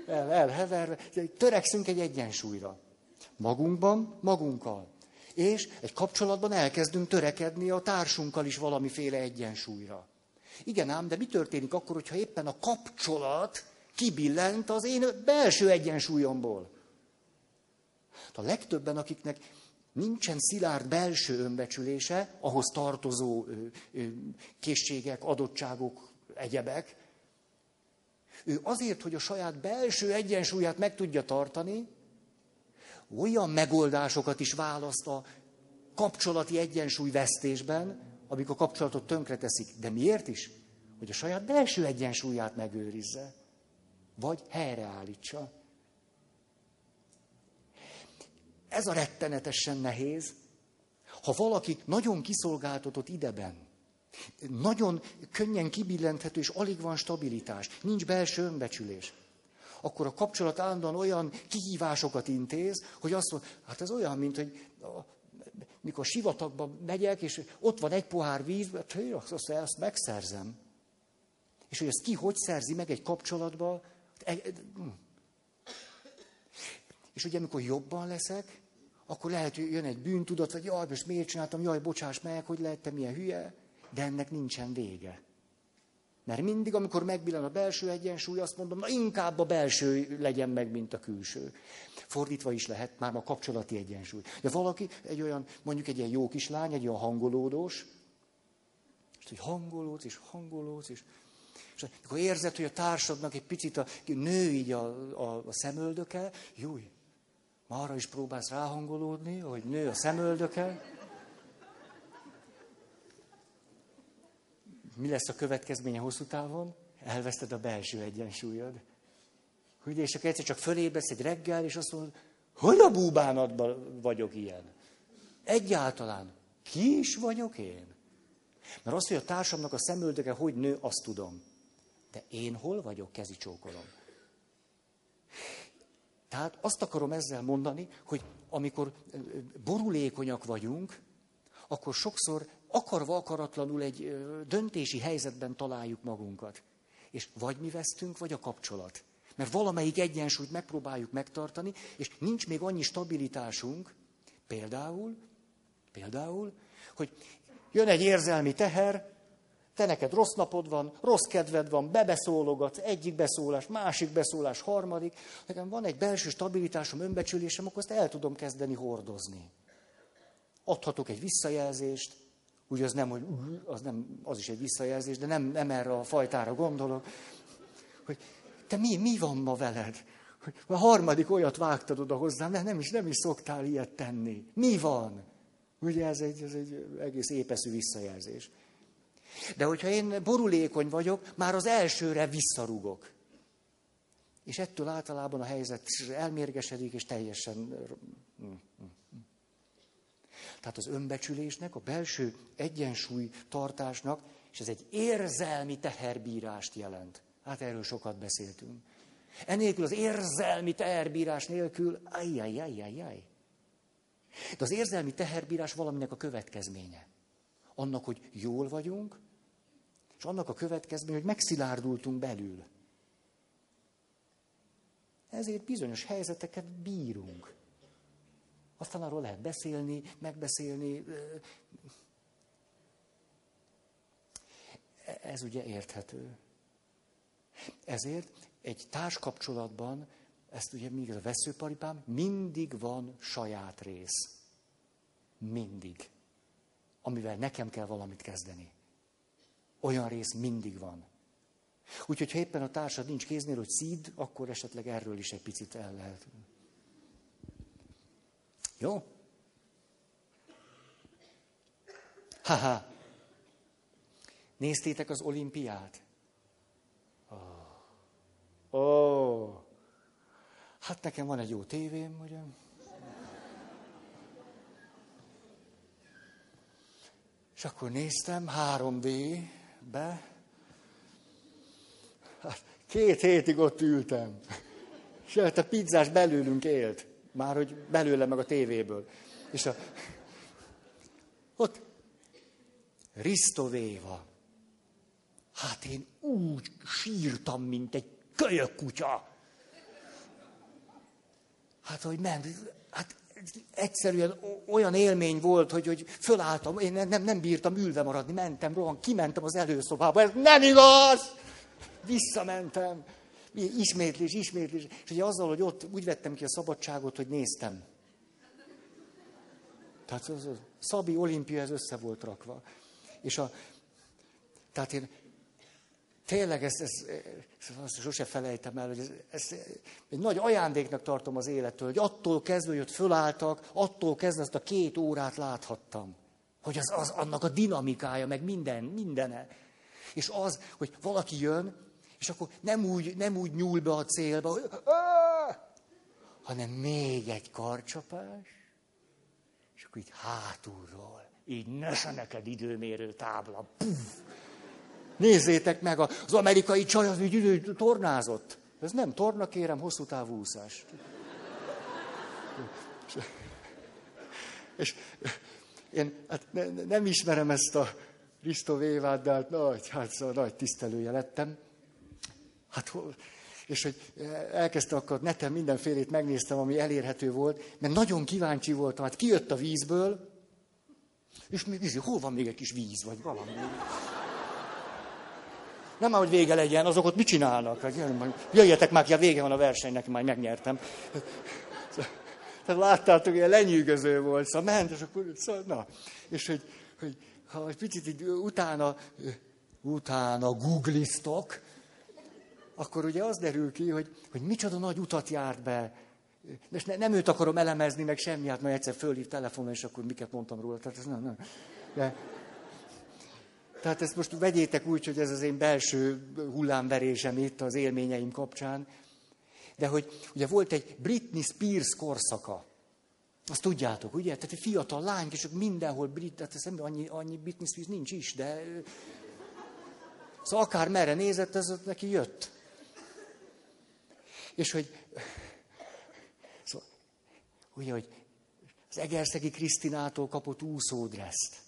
El, elheverve, törekszünk egy egyensúlyra. Magunkban, magunkkal. És egy kapcsolatban elkezdünk törekedni a társunkkal is valamiféle egyensúlyra. Igen ám, de mi történik akkor, hogyha éppen a kapcsolat kibillent az én belső egyensúlyomból? A legtöbben, akiknek nincsen szilárd belső önbecsülése, ahhoz tartozó készségek, adottságok, egyebek, ő azért, hogy a saját belső egyensúlyát meg tudja tartani, olyan megoldásokat is választ a kapcsolati egyensúly vesztésben, amik a kapcsolatot tönkreteszik. De miért is? Hogy a saját belső egyensúlyát megőrizze. Vagy helyreállítsa. Ez a rettenetesen nehéz. Ha valaki nagyon kiszolgáltatott ideben, nagyon könnyen kibillenthető, és alig van stabilitás, nincs belső önbecsülés, akkor a kapcsolat állandóan olyan kihívásokat intéz, hogy azt mondja, hát ez olyan, mint hogy mikor sivatagba megyek, és ott van egy pohár víz, hát azt, ezt megszerzem. És hogy ezt ki hogy szerzi meg egy kapcsolatba. Hm. És ugye, amikor jobban leszek, akkor lehet, hogy jön egy bűntudat, vagy jaj, most miért csináltam, jaj, bocsáss meg, hogy lehettem ilyen hülye, de ennek nincsen vége. Mert mindig, amikor megbillen a belső egyensúly, azt mondom, na inkább a belső legyen meg, mint a külső. Fordítva is lehet, már a kapcsolati egyensúly. De valaki, egy olyan, mondjuk egy ilyen jó kislány, egy olyan hangolódós, és hogy hangolódsz, és hangolódsz, és, és akkor érzed, hogy a társadnak egy picit a, nő így a, a, a szemöldöke, júj, ma arra is próbálsz ráhangolódni, hogy nő a szemöldöke, mi lesz a következménye hosszú távon? Elveszted a belső egyensúlyod. Ugye, és akkor egyszer csak fölébredsz egy reggel, és azt mondod, hogy a búbánatban vagyok ilyen? Egyáltalán. Ki is vagyok én? Mert azt, hogy a társamnak a szemöldöke hogy nő, azt tudom. De én hol vagyok, kezi csókolom. Tehát azt akarom ezzel mondani, hogy amikor borulékonyak vagyunk, akkor sokszor akarva akaratlanul egy döntési helyzetben találjuk magunkat. És vagy mi vesztünk, vagy a kapcsolat. Mert valamelyik egyensúlyt megpróbáljuk megtartani, és nincs még annyi stabilitásunk, például, például, hogy jön egy érzelmi teher, te neked rossz napod van, rossz kedved van, bebeszólogatsz, egyik beszólás, másik beszólás, harmadik. Nekem van egy belső stabilitásom, önbecsülésem, akkor azt el tudom kezdeni hordozni. Adhatok egy visszajelzést, ugye az nem, hogy az, nem, az is egy visszajelzés, de nem, nem erre a fajtára gondolok, hogy te mi, mi van ma veled? Hogy a harmadik olyat vágtad oda hozzám, de nem is, nem is szoktál ilyet tenni. Mi van? Ugye ez egy, ez egy egész épeszű visszajelzés. De hogyha én borulékony vagyok, már az elsőre visszarugok. És ettől általában a helyzet elmérgesedik, és teljesen... Tehát az önbecsülésnek, a belső egyensúly tartásnak, és ez egy érzelmi teherbírást jelent. Hát erről sokat beszéltünk. Enélkül az érzelmi teherbírás nélkül, ajjajjajjajjaj. De az érzelmi teherbírás valaminek a következménye. Annak, hogy jól vagyunk, és annak a következménye, hogy megszilárdultunk belül. Ezért bizonyos helyzeteket bírunk. Aztán arról lehet beszélni, megbeszélni. Ez ugye érthető. Ezért egy társkapcsolatban, ezt ugye még a veszőparipám, mindig van saját rész. Mindig. Amivel nekem kell valamit kezdeni. Olyan rész mindig van. Úgyhogy ha éppen a társad nincs kéznél, hogy szíd, akkor esetleg erről is egy picit el lehet. Jó? Haha. Néztétek az olimpiát? Ó. Oh. oh. Hát nekem van egy jó tévém, ugye? És akkor néztem 3D-be. Hát két hétig ott ültem. És a pizzás belőlünk élt. Már hogy belőle meg a tévéből. És a, ott Ristovéva. Hát én úgy sírtam, mint egy kölyök kutya. Hát, hogy ment, hát egyszerűen olyan élmény volt, hogy, hogy fölálltam, én nem, nem bírtam ülve maradni, mentem, rohan, kimentem az előszobába, ez nem igaz! Visszamentem. Ismétlés, ismétlés. És ugye azzal, hogy ott úgy vettem ki a szabadságot, hogy néztem. Tehát az, az Szabi olimpia, ez össze volt rakva. És a, tehát én tényleg ezt, ezt, ezt sose felejtem el, hogy ez, ez egy nagy ajándéknak tartom az élettől, hogy attól kezdve, hogy ott fölálltak, attól kezdve azt a két órát láthattam. Hogy az, az annak a dinamikája, meg minden, mindene. És az, hogy valaki jön, és akkor nem úgy, nem úgy nyúl be a célba, hogy, hanem még egy karcsapás, és akkor így hátulról, így nesze neked időmérő tábla, Puff. Nézzétek meg, az amerikai csaj az úgy idő tornázott. Ez nem torna, kérem, hosszú távú úszás. És én hát ne, nem ismerem ezt a Risto Vévát, de hát nagy, hát szóval nagy tisztelője lettem. Hát, és hogy elkezdte akkor neten mindenfélét megnéztem, ami elérhető volt, mert nagyon kíváncsi voltam, hát kijött a vízből, és mi víz, hol van még egy kis víz, vagy valami. Nem már, hogy vége legyen, azok ott mit csinálnak? Jöjjetek már ki, a vége van a versenynek, már megnyertem. Tehát láttátok, ilyen lenyűgöző volt, szóval ment, és akkor, szóval, na, és hogy, hogy ha egy picit így utána, utána googliztok, akkor ugye az derül ki, hogy, hogy micsoda nagy utat járt be. És ne, nem őt akarom elemezni, meg semmi, hát majd egyszer fölhív telefonon, és akkor miket mondtam róla. Tehát ez nem, nem. De, tehát ezt most vegyétek úgy, hogy ez az én belső hullámverésem itt az élményeim kapcsán. De hogy ugye volt egy Britney Spears korszaka. Azt tudjátok, ugye? Tehát egy fiatal lány, és mindenhol brit, tehát szemben annyi, annyi Britney Spears nincs is, de... Szóval akár merre nézett, ez neki jött. És hogy... Szóval, ugye, hogy az Egerszegi Krisztinától kapott úszódreszt.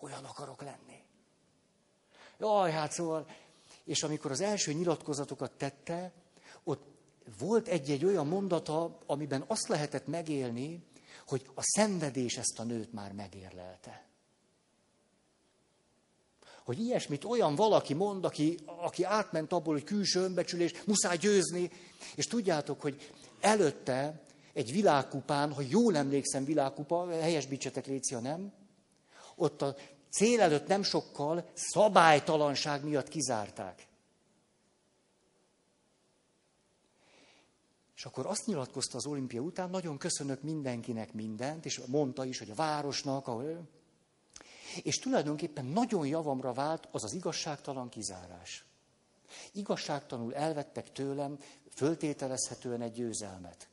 Olyan akarok lenni. Jaj, hát szóval, és amikor az első nyilatkozatokat tette, ott volt egy-egy olyan mondata, amiben azt lehetett megélni, hogy a szenvedés ezt a nőt már megérlelte. Hogy ilyesmit olyan valaki mond, aki, aki átment abból, hogy külső önbecsülés, muszáj győzni, és tudjátok, hogy előtte egy világkupán, ha jól emlékszem, világkupa, helyesbítsetek Léci, ha nem, ott a cél előtt nem sokkal szabálytalanság miatt kizárták. És akkor azt nyilatkozta az olimpia után, nagyon köszönök mindenkinek mindent, és mondta is, hogy a városnak, ahol... És tulajdonképpen nagyon javamra vált az az igazságtalan kizárás. Igazságtanul elvettek tőlem föltételezhetően egy győzelmet.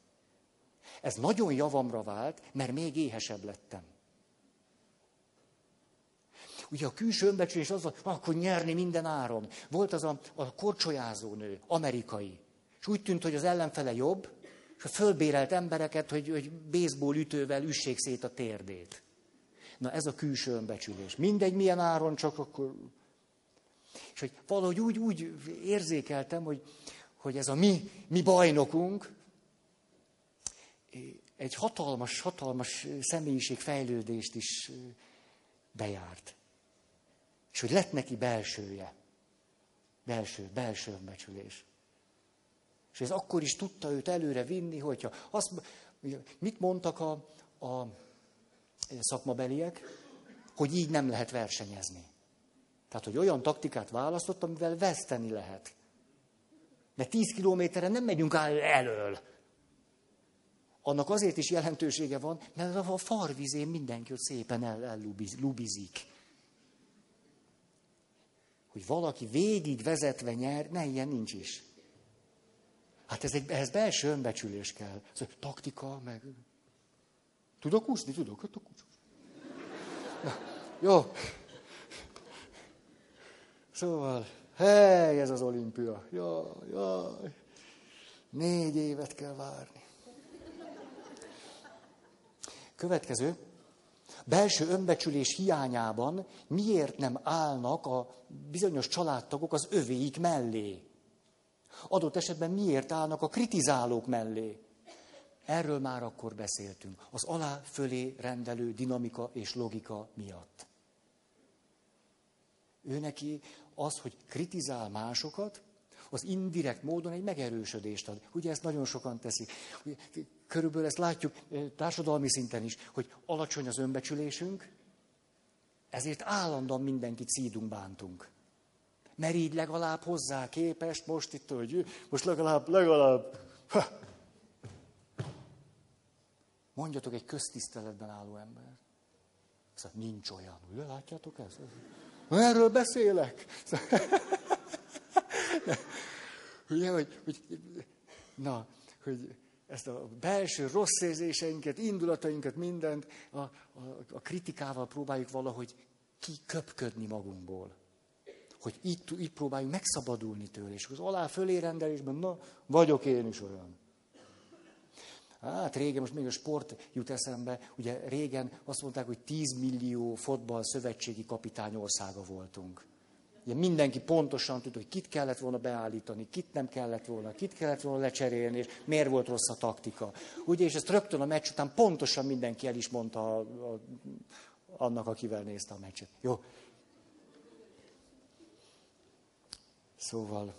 Ez nagyon javamra vált, mert még éhesebb lettem. Ugye a külső önbecsülés az, akkor nyerni minden áron. Volt az a, a korcsolyázó nő, amerikai. És úgy tűnt, hogy az ellenfele jobb, és fölbérelt embereket, hogy, hogy baseball ütővel üssék szét a térdét. Na ez a külső önbecsülés. Mindegy, milyen áron, csak akkor... És hogy valahogy úgy, úgy érzékeltem, hogy, hogy ez a mi, mi bajnokunk egy hatalmas, hatalmas személyiségfejlődést is bejárt. És hogy lett neki belsője. Belső, belső önbecsülés. És ez akkor is tudta őt előre vinni, hogyha azt, mit mondtak a, a szakmabeliek, hogy így nem lehet versenyezni. Tehát, hogy olyan taktikát választott, amivel veszteni lehet. Mert tíz kilométeren nem megyünk el elől. Annak azért is jelentősége van, mert a farvizén mindenki ott szépen el, ellubizik. Hogy valaki végig vezetve nyer, ne, ilyen nincs is. Hát ez egy, ehhez belső önbecsülés kell. Szóval, taktika, meg... Tudok úszni? Tudok, tudok úszni. Jó. Szóval, hely, ez az olimpia. Jaj, jaj. Négy évet kell várni. Következő. Belső önbecsülés hiányában miért nem állnak a bizonyos családtagok az övéik mellé? Adott esetben miért állnak a kritizálók mellé? Erről már akkor beszéltünk. Az alá-fölé rendelő dinamika és logika miatt. Ő neki az, hogy kritizál másokat, az indirekt módon egy megerősödést ad. Ugye ezt nagyon sokan teszik. Körülbelül ezt látjuk társadalmi szinten is, hogy alacsony az önbecsülésünk, ezért állandóan mindenkit szídunk, bántunk. Mert így legalább hozzá képest, most itt, hogy most legalább, legalább, ha. Mondjatok egy köztiszteletben álló ember. Szóval nincs olyan. Ugye, látjátok ezt? Erről beszélek. Ugye, hogy, hogy, na, hogy ezt a belső rossz érzéseinket, indulatainkat, mindent a, a, a kritikával próbáljuk valahogy kiköpködni magunkból hogy itt, itt próbáljunk megszabadulni tőle, és az alá fölé rendelésben, na, vagyok én is olyan. Hát régen, most még a sport jut eszembe, ugye régen azt mondták, hogy 10 millió fotball szövetségi kapitány országa voltunk. Ugye mindenki pontosan tudta, hogy kit kellett volna beállítani, kit nem kellett volna, kit kellett volna lecserélni, és miért volt rossz a taktika. Ugye, és ezt rögtön a meccs után pontosan mindenki el is mondta a, a, annak, akivel nézte a meccset. Jó, Szóval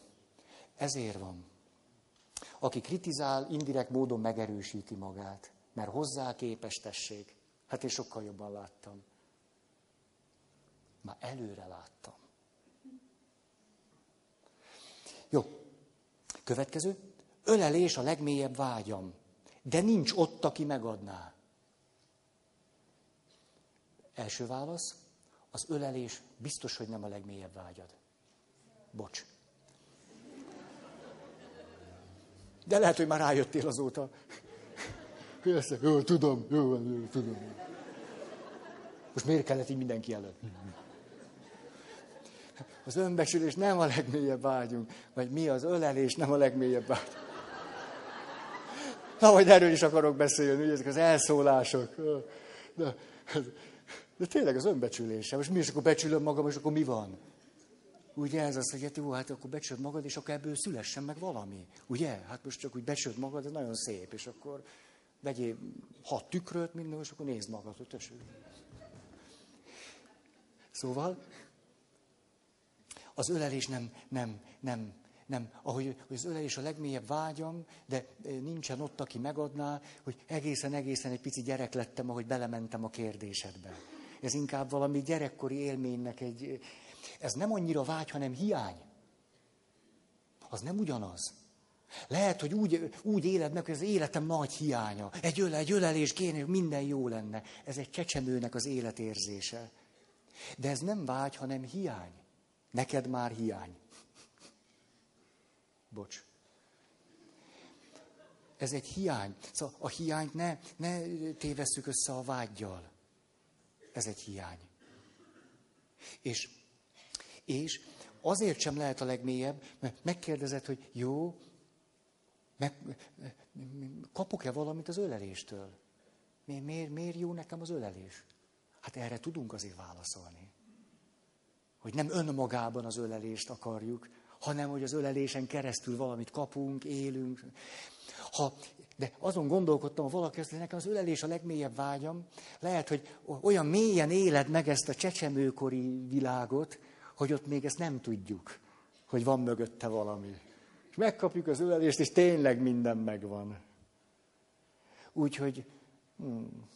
ezért van. Aki kritizál, indirekt módon megerősíti magát, mert hozzá képes tesség. Hát én sokkal jobban láttam. Már előre láttam. Jó. Következő. Ölelés a legmélyebb vágyam, de nincs ott, aki megadná. Első válasz. Az ölelés biztos, hogy nem a legmélyebb vágyad. Bocs. De lehet, hogy már rájöttél azóta. Persze, jó, tudom, jó, jó, tudom. Most miért kellett így mindenki előtt? Az önbecsülés nem a legmélyebb vágyunk, vagy mi az ölelés nem a legmélyebb vágyunk. Na, majd erről is akarok beszélni, ugye ezek az elszólások. De, de tényleg az önbecsülése. Most mi is akkor becsülöm magam, és akkor mi van? Ugye ez az, hogy hát jó, hát akkor becsöd magad, és akkor ebből szülessen meg valami. Ugye? Hát most csak úgy becsöd magad, ez nagyon szép, és akkor vegyél hat tükröt, minden, és akkor nézd magad, hogy tessék. Szóval, az ölelés nem, nem, nem, nem, ahogy hogy az ölelés a legmélyebb vágyam, de nincsen ott, aki megadná, hogy egészen, egészen egy pici gyerek lettem, ahogy belementem a kérdésedbe. Ez inkább valami gyerekkori élménynek egy, ez nem annyira vágy, hanem hiány. Az nem ugyanaz. Lehet, hogy úgy, úgy éled meg, hogy az életem nagy hiánya. Egy, öle, egy ölelés kéne, hogy minden jó lenne. Ez egy csecsemőnek az életérzése. De ez nem vágy, hanem hiány. Neked már hiány. Bocs. Ez egy hiány. Szóval a hiányt ne, ne tévesszük össze a vágyjal. Ez egy hiány. És és azért sem lehet a legmélyebb, mert megkérdezed, hogy jó, meg, kapok-e valamit az öleléstől? Miért, miért, miért jó nekem az ölelés? Hát erre tudunk azért válaszolni. Hogy nem önmagában az ölelést akarjuk, hanem hogy az ölelésen keresztül valamit kapunk, élünk. Ha, de azon gondolkodtam, ha valaki azt nekem az ölelés a legmélyebb vágyam, lehet, hogy olyan mélyen éled meg ezt a csecsemőkori világot, hogy ott még ezt nem tudjuk, hogy van mögötte valami. És megkapjuk az ölelést, és tényleg minden megvan. Úgyhogy... Hmm,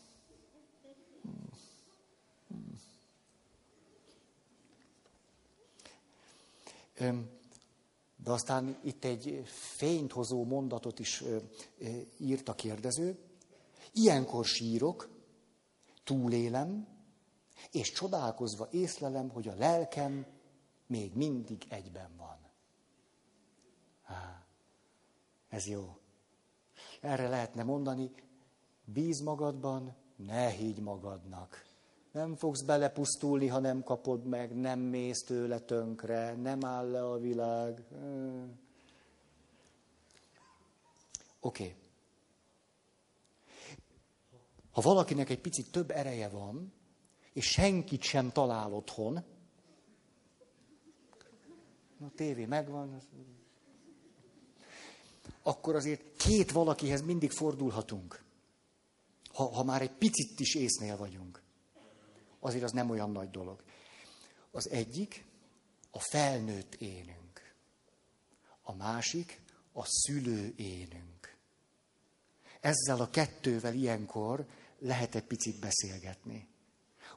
hmm. De aztán itt egy fényt hozó mondatot is írt a kérdező. Ilyenkor sírok, túlélem, és csodálkozva észlelem, hogy a lelkem még mindig egyben van. Há, ez jó. Erre lehetne mondani, bíz magadban, ne higgy magadnak. Nem fogsz belepusztulni, ha nem kapod meg, nem mész tőle tönkre, nem áll le a világ. Oké. Okay. Ha valakinek egy picit több ereje van, és senkit sem talál otthon, a tévé megvan, akkor azért két valakihez mindig fordulhatunk. Ha, ha már egy picit is észnél vagyunk. Azért az nem olyan nagy dolog. Az egyik a felnőtt énünk. A másik a szülő énünk. Ezzel a kettővel ilyenkor lehet egy picit beszélgetni.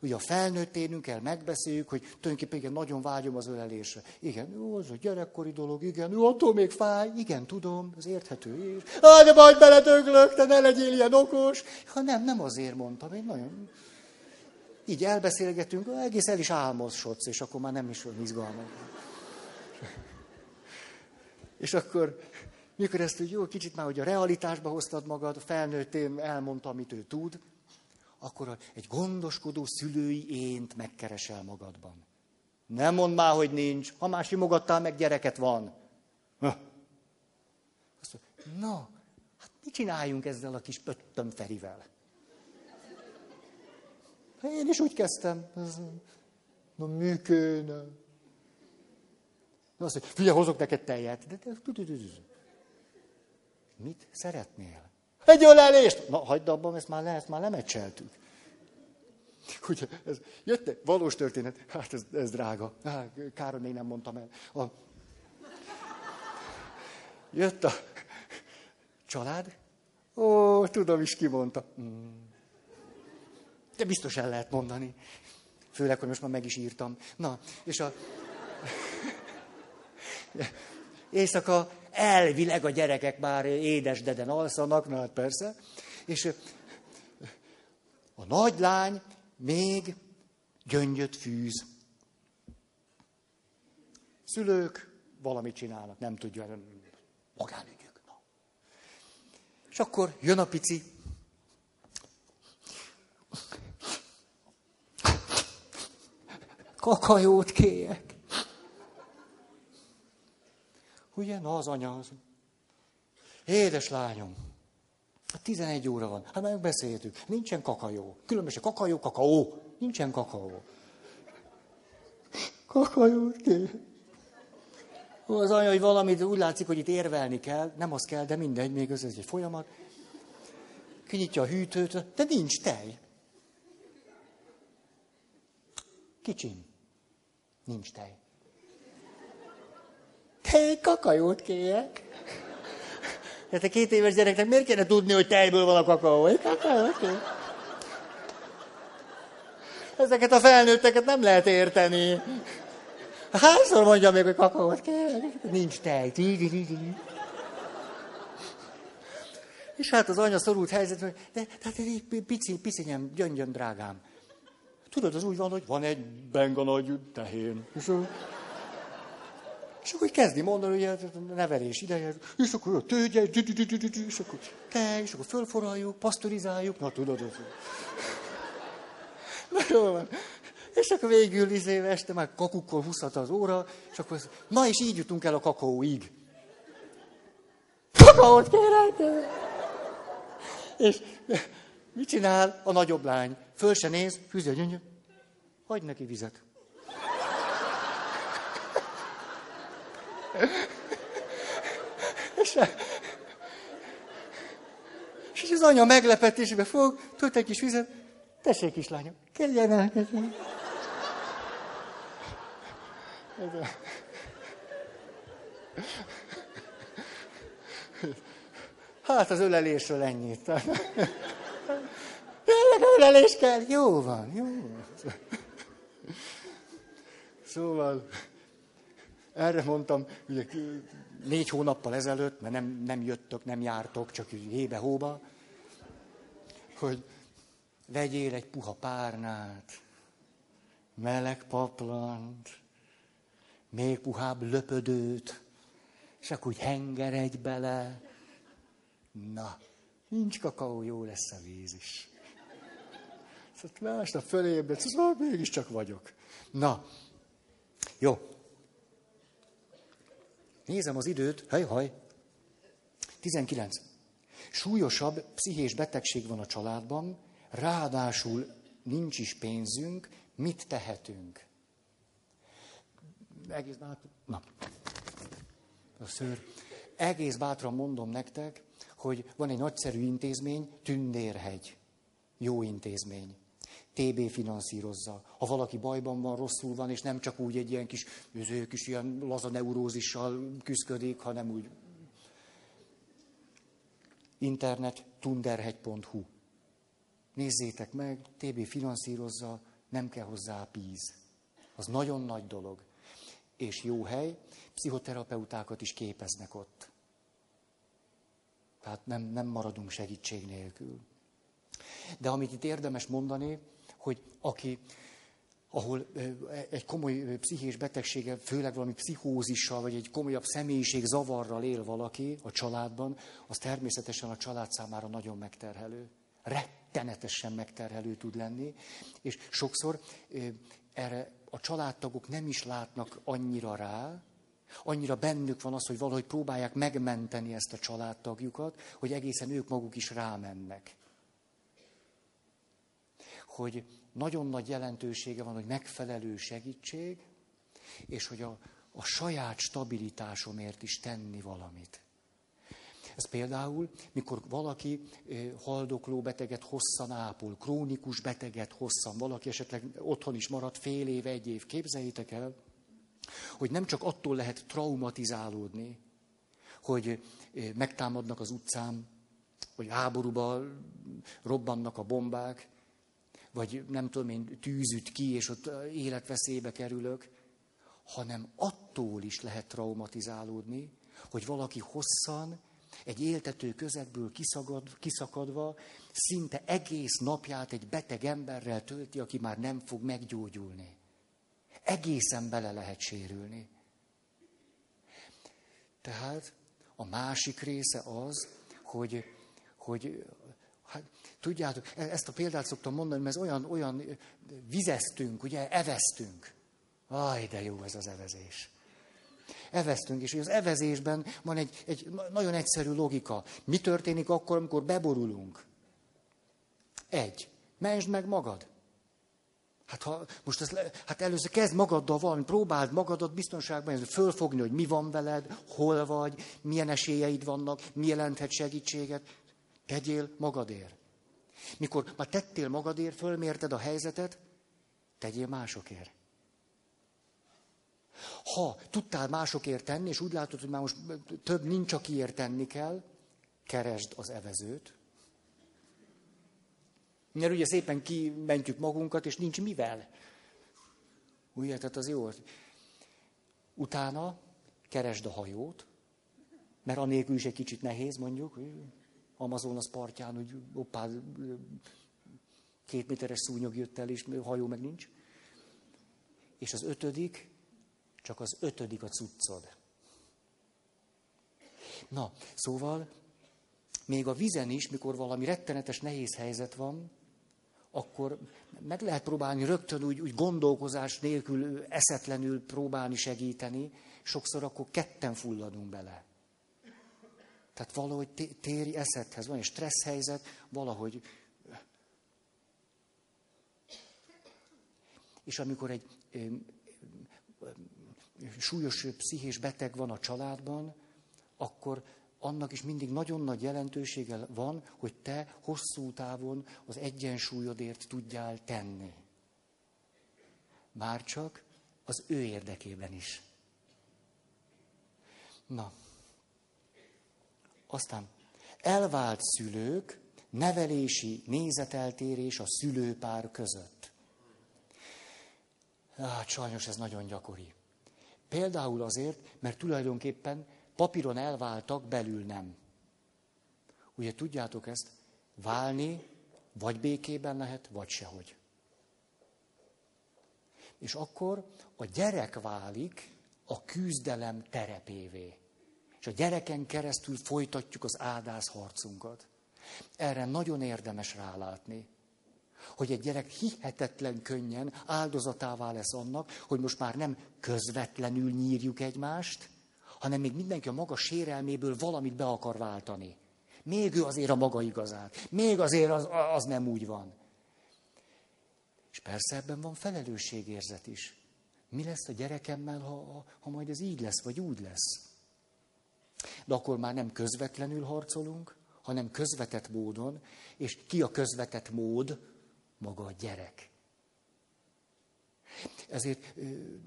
Ugye a felnőtt énünk el, megbeszéljük, hogy tulajdonképpen igen, nagyon vágyom az ölelésre. Igen, jó, az a gyerekkori dolog, igen, jó, attól még fáj, igen, tudom, az érthető is. Á, de majd beledöglök, te ne legyél ilyen okos. Ha nem, nem azért mondtam, én nagyon... Így elbeszélgetünk, egész el is álmosodsz, és akkor már nem is olyan izgalmas. És akkor, mikor ezt, hogy jó, kicsit már, hogy a realitásba hoztad magad, a felnőtt én elmondta, amit ő tud, akkor egy gondoskodó szülői ént megkeresel magadban. Nem mondd már, hogy nincs. Ha már simogattál, meg gyereket van. Azt mondja, na, hát mit csináljunk ezzel a kis pöttöm Ferivel? Hát én is úgy kezdtem. Na, működne. Azt mondja, figyelj, hozok neked tejet. De, de, de, de, de. Mit szeretnél? Egy ölelést! Na, hagyd abban, ezt már, le, ezt már lemecseltük. Ugye, ez, jött egy valós történet, hát ez, ez drága. Hát, még nem mondtam el. A, jött a család, ó, tudom is, ki mondta. Hmm. De biztos el lehet mondani. Főleg, hogy most már meg is írtam. Na, és a... Éjszaka elvileg a gyerekek már édesdeden alszanak, na hát persze. És a nagylány még gyöngyöt fűz. Szülők valamit csinálnak, nem tudja, magánügyük. Na. És akkor jön a pici. Kakajót kéjek. Ugye? Na az anya az. Édes lányom. 11 óra van. Hát már beszéltük. Nincsen kakajó. Különböző kakajó, kakaó. Nincsen kakaó. Kakajót kér. Az anya, hogy valamit úgy látszik, hogy itt érvelni kell, nem az kell, de mindegy, még ez egy folyamat. Kinyitja a hűtőt, de nincs tej. Kicsim. Nincs tej. Tej, kakajót kérek. Hát a két éves gyereknek miért kéne tudni, hogy tejből van a kakaó? Kakaót kérek. Ezeket a felnőtteket nem lehet érteni. Hányszor mondja még, hogy kakaót kell? Nincs tej. És hát az anya szorult helyzetben, de hát egy pici, pici, gyöngyön, drágám. Tudod, az úgy van, hogy van egy benga nagy tehén. És, és akkor kezdi mondani, a nevelés ideje, és akkor a tőgye, és akkor tej, és akkor fölforraljuk, pasztorizáljuk, na tudod, ez. Na jó van. És akkor végül izé, este már kakukkor húzhat az óra, és akkor na és így jutunk el a kakaóig. Kakaót kérek! És mit csinál a nagyobb lány? Föl se néz, fűzi a gyöngyöt, hagyd neki vizet. És, és az anya meglepetésbe fog, tölt egy kis vizet, tessék kislányom, kelljen el, kelljen el. Hát az ölelésről ennyit. Tényleg ölelés kell? Jó van, jó van. Szóval erre mondtam, ugye négy hónappal ezelőtt, mert nem, nem jöttök, nem jártok, csak hébe-hóba, hogy vegyél egy puha párnát, meleg paplant, még puhább löpödőt, és akkor úgy hengeredj bele. Na, nincs kakaó, jó lesz a víz is. Szóval másnap fölébredsz, szóval mégiscsak vagyok. Na, jó. Nézem az időt, haj, haj. 19. Súlyosabb pszichés betegség van a családban, ráadásul nincs is pénzünk, mit tehetünk? egész bátran, na, a szőr. Egész bátran mondom nektek, hogy van egy nagyszerű intézmény, Tündérhegy. Jó intézmény. TB finanszírozza. Ha valaki bajban van, rosszul van, és nem csak úgy egy ilyen kis, ők is ilyen laza neurózissal küzdik, hanem úgy. Internet tunderhegy.hu. Nézzétek meg, TB finanszírozza, nem kell hozzá píz. Az nagyon nagy dolog és jó hely, pszichoterapeutákat is képeznek ott. Tehát nem, nem maradunk segítség nélkül. De amit itt érdemes mondani, hogy aki, ahol egy komoly pszichés betegsége, főleg valami pszichózissal, vagy egy komolyabb személyiség zavarral él valaki a családban, az természetesen a család számára nagyon megterhelő. Rettenetesen megterhelő tud lenni, és sokszor erre a családtagok nem is látnak annyira rá, annyira bennük van az, hogy valahogy próbálják megmenteni ezt a családtagjukat, hogy egészen ők maguk is rámennek. Hogy nagyon nagy jelentősége van, hogy megfelelő segítség, és hogy a, a saját stabilitásomért is tenni valamit. Ez például, mikor valaki haldokló beteget hosszan ápol, krónikus beteget hosszan, valaki esetleg otthon is maradt fél év, egy év, képzeljétek el, hogy nem csak attól lehet traumatizálódni, hogy megtámadnak az utcán, hogy háborúba robbannak a bombák, vagy nem tudom én, tűzüt ki, és ott életveszélybe kerülök, hanem attól is lehet traumatizálódni, hogy valaki hosszan egy éltető közegből kiszagad, kiszakadva, szinte egész napját egy beteg emberrel tölti, aki már nem fog meggyógyulni. Egészen bele lehet sérülni. Tehát a másik része az, hogy, hogy hát, tudjátok, e- ezt a példát szoktam mondani, mert ez olyan, olyan vizeztünk, ugye, eveztünk. Aj, de jó ez az evezés. Eveztünk, és az evezésben van egy, egy nagyon egyszerű logika. Mi történik akkor, amikor beborulunk? Egy. Mentsd meg magad. Hát, ha most ez, hát először kezd magaddal valami, próbáld magadat biztonságban, fölfogni, hogy mi van veled, hol vagy, milyen esélyeid vannak, mi jelenthet segítséget. Tegyél magadért. Mikor már tettél magadért, fölmérted a helyzetet, tegyél másokért. Ha tudtál másokért tenni, és úgy látod, hogy már most több nincs, akiért tenni kell, keresd az evezőt. Mert ugye szépen kimentjük magunkat, és nincs mivel. Ugye, tehát az jó. Utána keresd a hajót, mert anélkül is egy kicsit nehéz, mondjuk, Amazonas partján, hogy oppá, két méteres szúnyog jött el, és hajó meg nincs. És az ötödik, csak az ötödik a cuccod. Na, szóval még a vizen is, mikor valami rettenetes nehéz helyzet van, akkor meg lehet próbálni rögtön úgy, úgy gondolkozás nélkül, eszetlenül próbálni segíteni, sokszor akkor ketten fulladunk bele. Tehát valahogy téri eszethez van egy stressz helyzet, valahogy. És amikor egy súlyos pszichés beteg van a családban, akkor annak is mindig nagyon nagy jelentősége van, hogy te hosszú távon az egyensúlyodért tudjál tenni. Már csak az ő érdekében is. Na, aztán elvált szülők, nevelési nézeteltérés a szülőpár között. Hát sajnos ez nagyon gyakori. Például azért, mert tulajdonképpen papíron elváltak, belül nem. Ugye tudjátok ezt? Válni vagy békében lehet, vagy sehogy. És akkor a gyerek válik a küzdelem terepévé. És a gyereken keresztül folytatjuk az áldás harcunkat. Erre nagyon érdemes rálátni hogy egy gyerek hihetetlen könnyen áldozatává lesz annak, hogy most már nem közvetlenül nyírjuk egymást, hanem még mindenki a maga sérelméből valamit be akar váltani. Még ő azért a maga igazát. Még azért az, az nem úgy van. És persze ebben van felelősségérzet is. Mi lesz a gyerekemmel, ha, ha majd ez így lesz, vagy úgy lesz? De akkor már nem közvetlenül harcolunk, hanem közvetett módon, és ki a közvetett mód? maga a gyerek. Ezért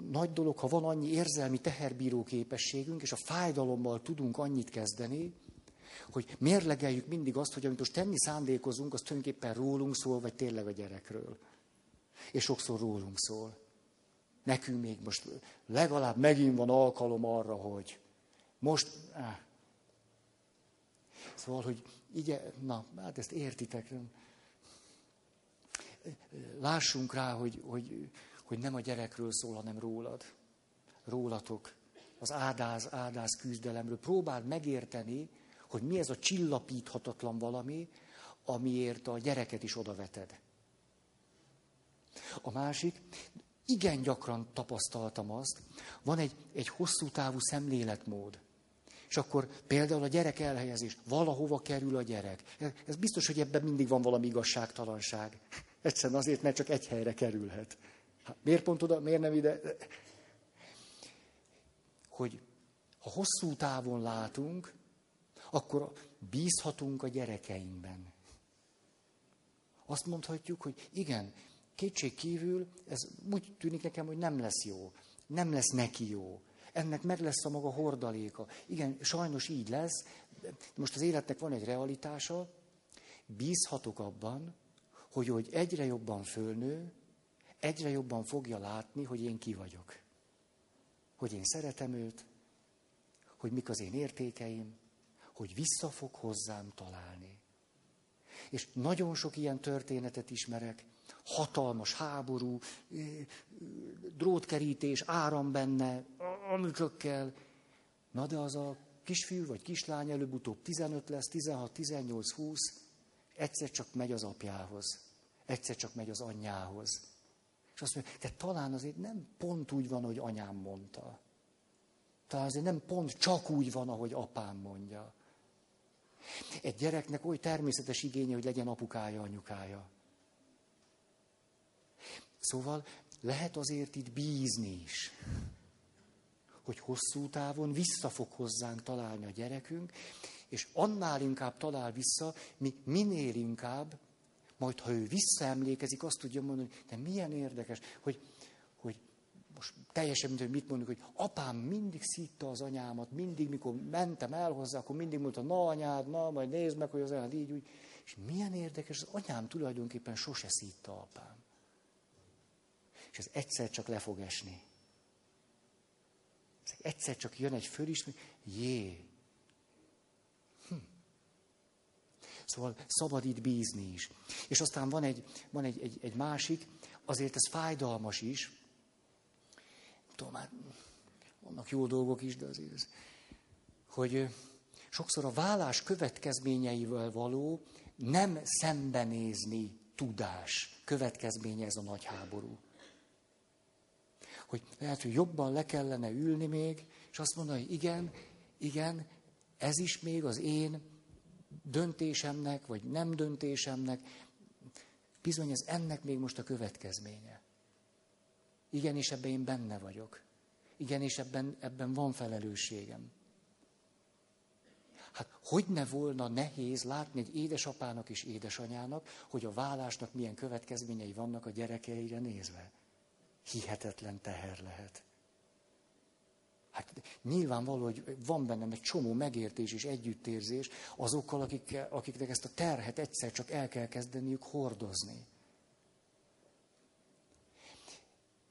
nagy dolog, ha van annyi érzelmi teherbíró képességünk, és a fájdalommal tudunk annyit kezdeni, hogy mérlegeljük mindig azt, hogy amit most tenni szándékozunk, az tulajdonképpen rólunk szól, vagy tényleg a gyerekről. És sokszor rólunk szól. Nekünk még most legalább megint van alkalom arra, hogy most... Eh. Szóval, hogy így, na, hát ezt értitek. Lássunk rá, hogy, hogy, hogy nem a gyerekről szól, hanem rólad. Rólatok. Az ádáz, ádáz küzdelemről. Próbáld megérteni, hogy mi ez a csillapíthatatlan valami, amiért a gyereket is odaveted. A másik, igen gyakran tapasztaltam azt, van egy, egy hosszú távú szemléletmód. És akkor például a gyerek elhelyezés, valahova kerül a gyerek. Ez biztos, hogy ebben mindig van valami igazságtalanság. Egyszerűen azért, mert csak egy helyre kerülhet. Hát, miért pont oda, miért nem ide? Hogy ha hosszú távon látunk, akkor bízhatunk a gyerekeinkben. Azt mondhatjuk, hogy igen, kétség kívül ez úgy tűnik nekem, hogy nem lesz jó. Nem lesz neki jó. Ennek meg lesz a maga hordaléka. Igen, sajnos így lesz. Most az életnek van egy realitása. Bízhatok abban, hogy, hogy egyre jobban fölnő, egyre jobban fogja látni, hogy én ki vagyok. Hogy én szeretem őt, hogy mik az én értékeim, hogy vissza fog hozzám találni. És nagyon sok ilyen történetet ismerek, hatalmas háború, drótkerítés, áram benne, ami csak kell. Na de az a kisfiú vagy kislány előbb-utóbb 15 lesz, 16, 18, 20, egyszer csak megy az apjához egyszer csak megy az anyjához. És azt mondja, de talán azért nem pont úgy van, hogy anyám mondta. Talán azért nem pont csak úgy van, ahogy apám mondja. Egy gyereknek oly természetes igénye, hogy legyen apukája, anyukája. Szóval lehet azért itt bízni is, hogy hosszú távon vissza fog hozzánk találni a gyerekünk, és annál inkább talál vissza, mi minél inkább, majd ha ő visszaemlékezik, azt tudja mondani, de milyen érdekes, hogy, hogy most teljesen mint, mit mondjuk, hogy apám mindig szitta az anyámat, mindig, mikor mentem el hozzá, akkor mindig mondta, na anyád, na, majd nézd meg, hogy az anyád így, úgy. És milyen érdekes, az anyám tulajdonképpen sose szitta apám. És ez egyszer csak le fog esni. Ez egyszer csak jön egy fölismerés, jé. Hm. Szóval szabad itt bízni is. És aztán van egy, van egy, egy, egy másik, azért ez fájdalmas is. Tudom, már vannak jó dolgok is, de azért ez, hogy sokszor a vállás következményeivel való nem szembenézni tudás következménye ez a nagy háború hogy lehet, hogy jobban le kellene ülni még, és azt mondani, hogy igen, igen, ez is még az én döntésemnek, vagy nem döntésemnek, bizony ez ennek még most a következménye. Igen, és ebben én benne vagyok. Igen, és ebben, ebben van felelősségem. Hát hogy ne volna nehéz látni egy édesapának és édesanyának, hogy a vállásnak milyen következményei vannak a gyerekeire nézve hihetetlen teher lehet. Hát nyilvánvaló, hogy van bennem egy csomó megértés és együttérzés azokkal, akik, akiknek ezt a terhet egyszer csak el kell kezdeniük hordozni.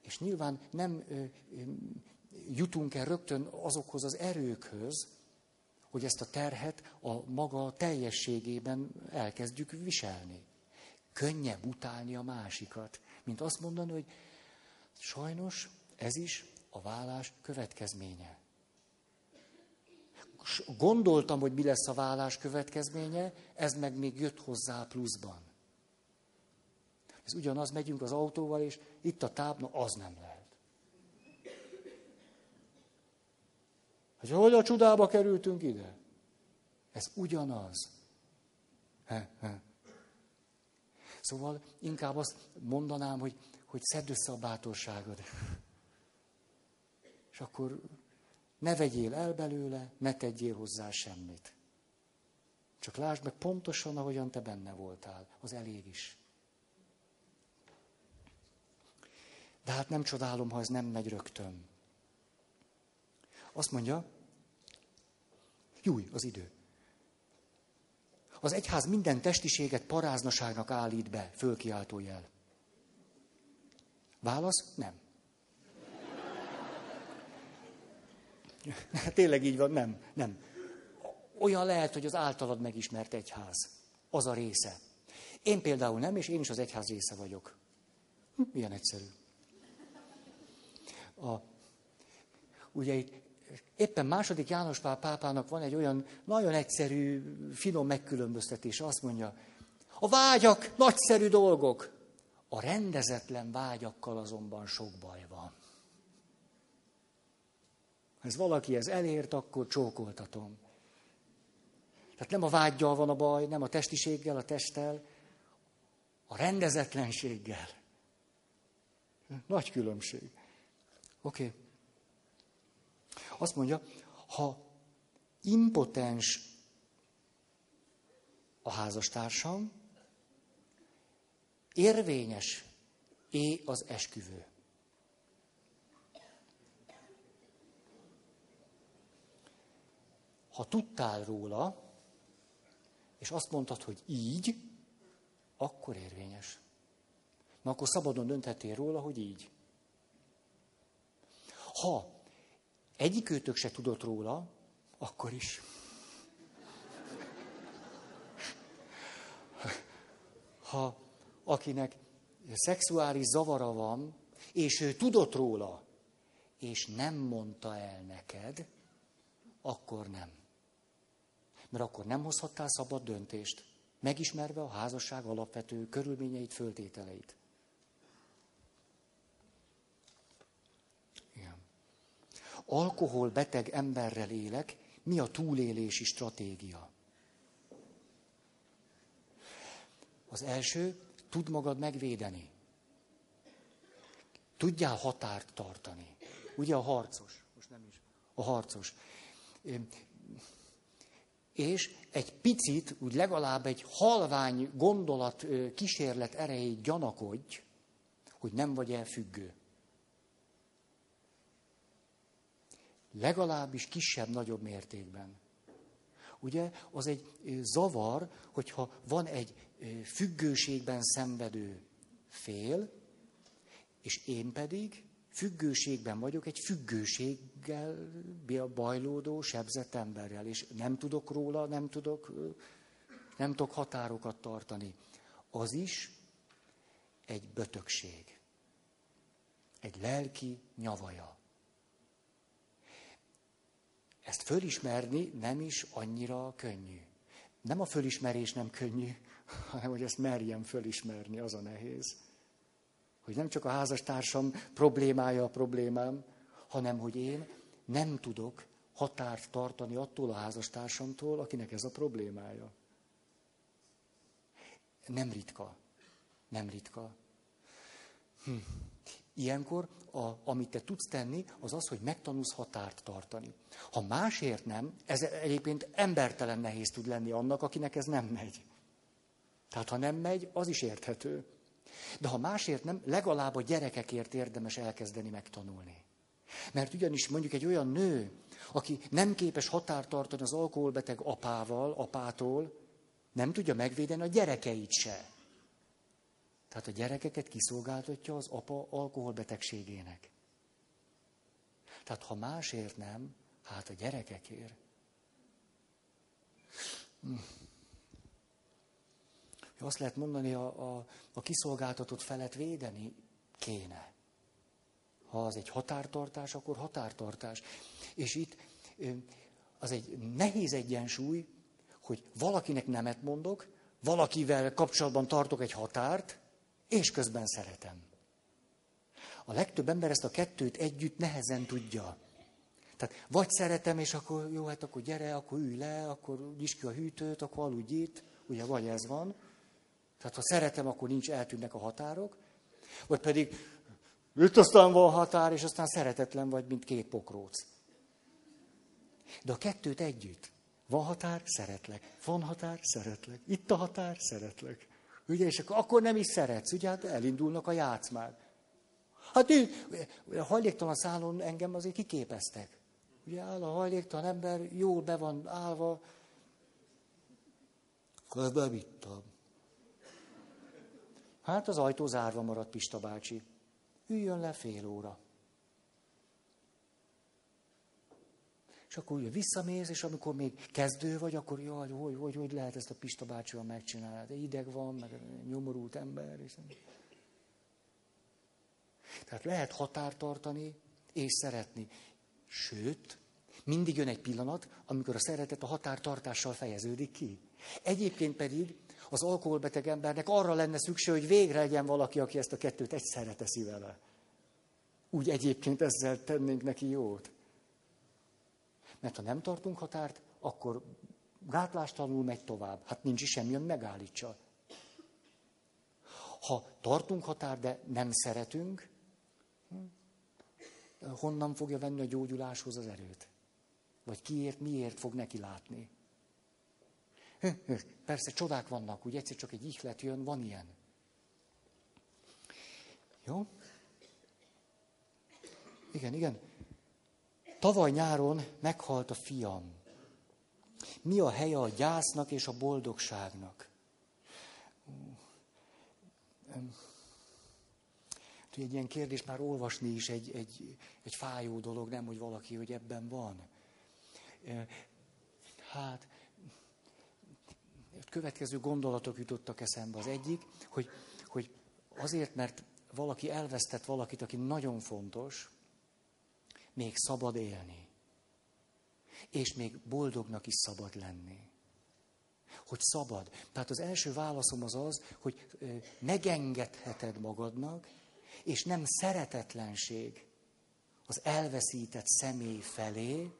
És nyilván nem ö, ö, jutunk el rögtön azokhoz az erőkhöz, hogy ezt a terhet a maga teljességében elkezdjük viselni. Könnyebb utálni a másikat, mint azt mondani, hogy Sajnos ez is a vállás következménye. Gondoltam, hogy mi lesz a vállás következménye, ez meg még jött hozzá pluszban. Ez ugyanaz, megyünk az autóval, és itt a tábla, az nem lehet. Hogy hogy a csodába kerültünk ide? Ez ugyanaz. He, he. Szóval inkább azt mondanám, hogy hogy szedd össze a bátorságod. És akkor ne vegyél el belőle, ne tegyél hozzá semmit. Csak lásd meg pontosan, ahogyan te benne voltál. Az elég is. De hát nem csodálom, ha ez nem megy rögtön. Azt mondja, júj, az idő. Az egyház minden testiséget paráznaságnak állít be, fölkiáltó jel. Válasz? Nem. Tényleg így van, nem, nem. Olyan lehet, hogy az általad megismert egyház. Az a része. Én például nem, és én is az egyház része vagyok. Hm, milyen egyszerű. A, ugye itt éppen második János Pál pápának van egy olyan nagyon egyszerű, finom megkülönböztetés. Azt mondja, a vágyak nagyszerű dolgok, a rendezetlen vágyakkal azonban sok baj van. Ha ez valaki ez elért, akkor csókoltatom. Tehát nem a vágyjal van a baj, nem a testiséggel, a testtel, a rendezetlenséggel. Nagy különbség. Oké. Okay. Azt mondja, ha impotens a házastársam, Érvényes é az esküvő. Ha tudtál róla, és azt mondtad, hogy így, akkor érvényes. Na akkor szabadon dönthetél róla, hogy így. Ha egyikőtök se tudott róla, akkor is. Ha akinek szexuális zavara van, és ő tudott róla, és nem mondta el neked, akkor nem. Mert akkor nem hozhattál szabad döntést, megismerve a házasság alapvető körülményeit, föltételeit. Igen. alkoholbeteg emberrel élek, mi a túlélési stratégia? Az első, tud magad megvédeni. Tudjál határt tartani. Ugye a harcos, most nem is, a harcos. És egy picit, úgy legalább egy halvány gondolat kísérlet erejéig gyanakodj, hogy nem vagy elfüggő. Legalábbis kisebb-nagyobb mértékben. Ugye, az egy zavar, hogyha van egy függőségben szenvedő fél, és én pedig függőségben vagyok egy függőséggel bajlódó, sebzett emberrel, és nem tudok róla, nem tudok, nem tudok határokat tartani. Az is egy bötökség. Egy lelki nyavaja. Ezt fölismerni nem is annyira könnyű. Nem a fölismerés nem könnyű, hanem hogy ezt merjem fölismerni, az a nehéz. Hogy nem csak a házastársam problémája a problémám, hanem hogy én nem tudok határt tartani attól a házastársamtól, akinek ez a problémája. Nem ritka. Nem ritka. Hm. Ilyenkor, a, amit te tudsz tenni, az az, hogy megtanulsz határt tartani. Ha másért nem, ez egyébként embertelen nehéz tud lenni annak, akinek ez nem megy. Tehát ha nem megy, az is érthető. De ha másért nem, legalább a gyerekekért érdemes elkezdeni megtanulni. Mert ugyanis mondjuk egy olyan nő, aki nem képes határt tartani az alkoholbeteg apával, apától, nem tudja megvédeni a gyerekeit se. Tehát a gyerekeket kiszolgáltatja az apa alkoholbetegségének. Tehát ha másért nem, hát a gyerekekért. Hm. Azt lehet mondani, a, a, a kiszolgáltatott felet védeni kéne. Ha az egy határtartás, akkor határtartás. És itt az egy nehéz egyensúly, hogy valakinek nemet mondok, valakivel kapcsolatban tartok egy határt, és közben szeretem. A legtöbb ember ezt a kettőt együtt nehezen tudja. Tehát vagy szeretem, és akkor jó, hát akkor gyere, akkor ülj le, akkor nyisd ki a hűtőt, akkor aludj itt, ugye vagy ez van. Tehát ha szeretem, akkor nincs, eltűnnek a határok. Vagy pedig itt aztán van határ, és aztán szeretetlen vagy, mint két pokróc. De a kettőt együtt. Van határ, szeretlek. Van határ, szeretlek. Itt a határ, szeretlek. Ugye, és akkor, nem is szeretsz, ugye, hát elindulnak a játszmák. Hát ő, a hajléktalan szálon engem azért kiképeztek. Ugye áll a hajléktalan ember, jól be van állva, akkor bevittem. Hát az ajtó zárva maradt Pista bácsi. Üljön le fél óra. És akkor ugye visszamész, és amikor még kezdő vagy, akkor jaj, hogy, hogy, hogy lehet ezt a Pista bácsival megcsinálni? De ideg van, meg nyomorult ember. És... Tehát lehet határtartani és szeretni. Sőt, mindig jön egy pillanat, amikor a szeretet a határtartással fejeződik ki. Egyébként pedig az alkoholbeteg embernek arra lenne szükség, hogy végre legyen valaki, aki ezt a kettőt egyszerre teszi vele. Úgy egyébként ezzel tennénk neki jót. Mert ha nem tartunk határt, akkor gátlástalanul megy tovább. Hát nincs is semmi, ami megállítsa. Ha tartunk határt, de nem szeretünk, hm, honnan fogja venni a gyógyuláshoz az erőt? Vagy kiért, miért fog neki látni? Persze csodák vannak, úgy egyszer csak egy ihlet jön, van ilyen. Jó? Igen, igen. Tavaly nyáron meghalt a fiam. Mi a helye a gyásznak és a boldogságnak? Egy ilyen kérdés már olvasni is egy, egy, egy fájó dolog, nem, hogy valaki, hogy ebben van. Hát, következő gondolatok jutottak eszembe. Az egyik, hogy, hogy azért, mert valaki elvesztett valakit, aki nagyon fontos, még szabad élni. És még boldognak is szabad lenni. Hogy szabad. Tehát az első válaszom az az, hogy megengedheted magadnak, és nem szeretetlenség az elveszített személy felé,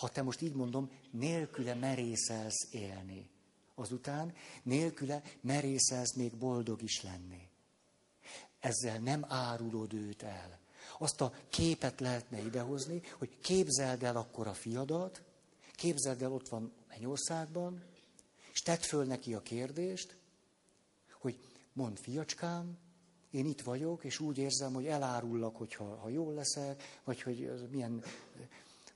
ha te most így mondom, nélküle merészelsz élni. Azután nélküle merészelsz még boldog is lenni. Ezzel nem árulod őt el. Azt a képet lehetne idehozni, hogy képzeld el akkor a fiadat, képzeld el ott van Mennyországban, és tedd föl neki a kérdést, hogy mond fiacskám, én itt vagyok, és úgy érzem, hogy elárullak, hogyha ha jól leszek, vagy hogy milyen,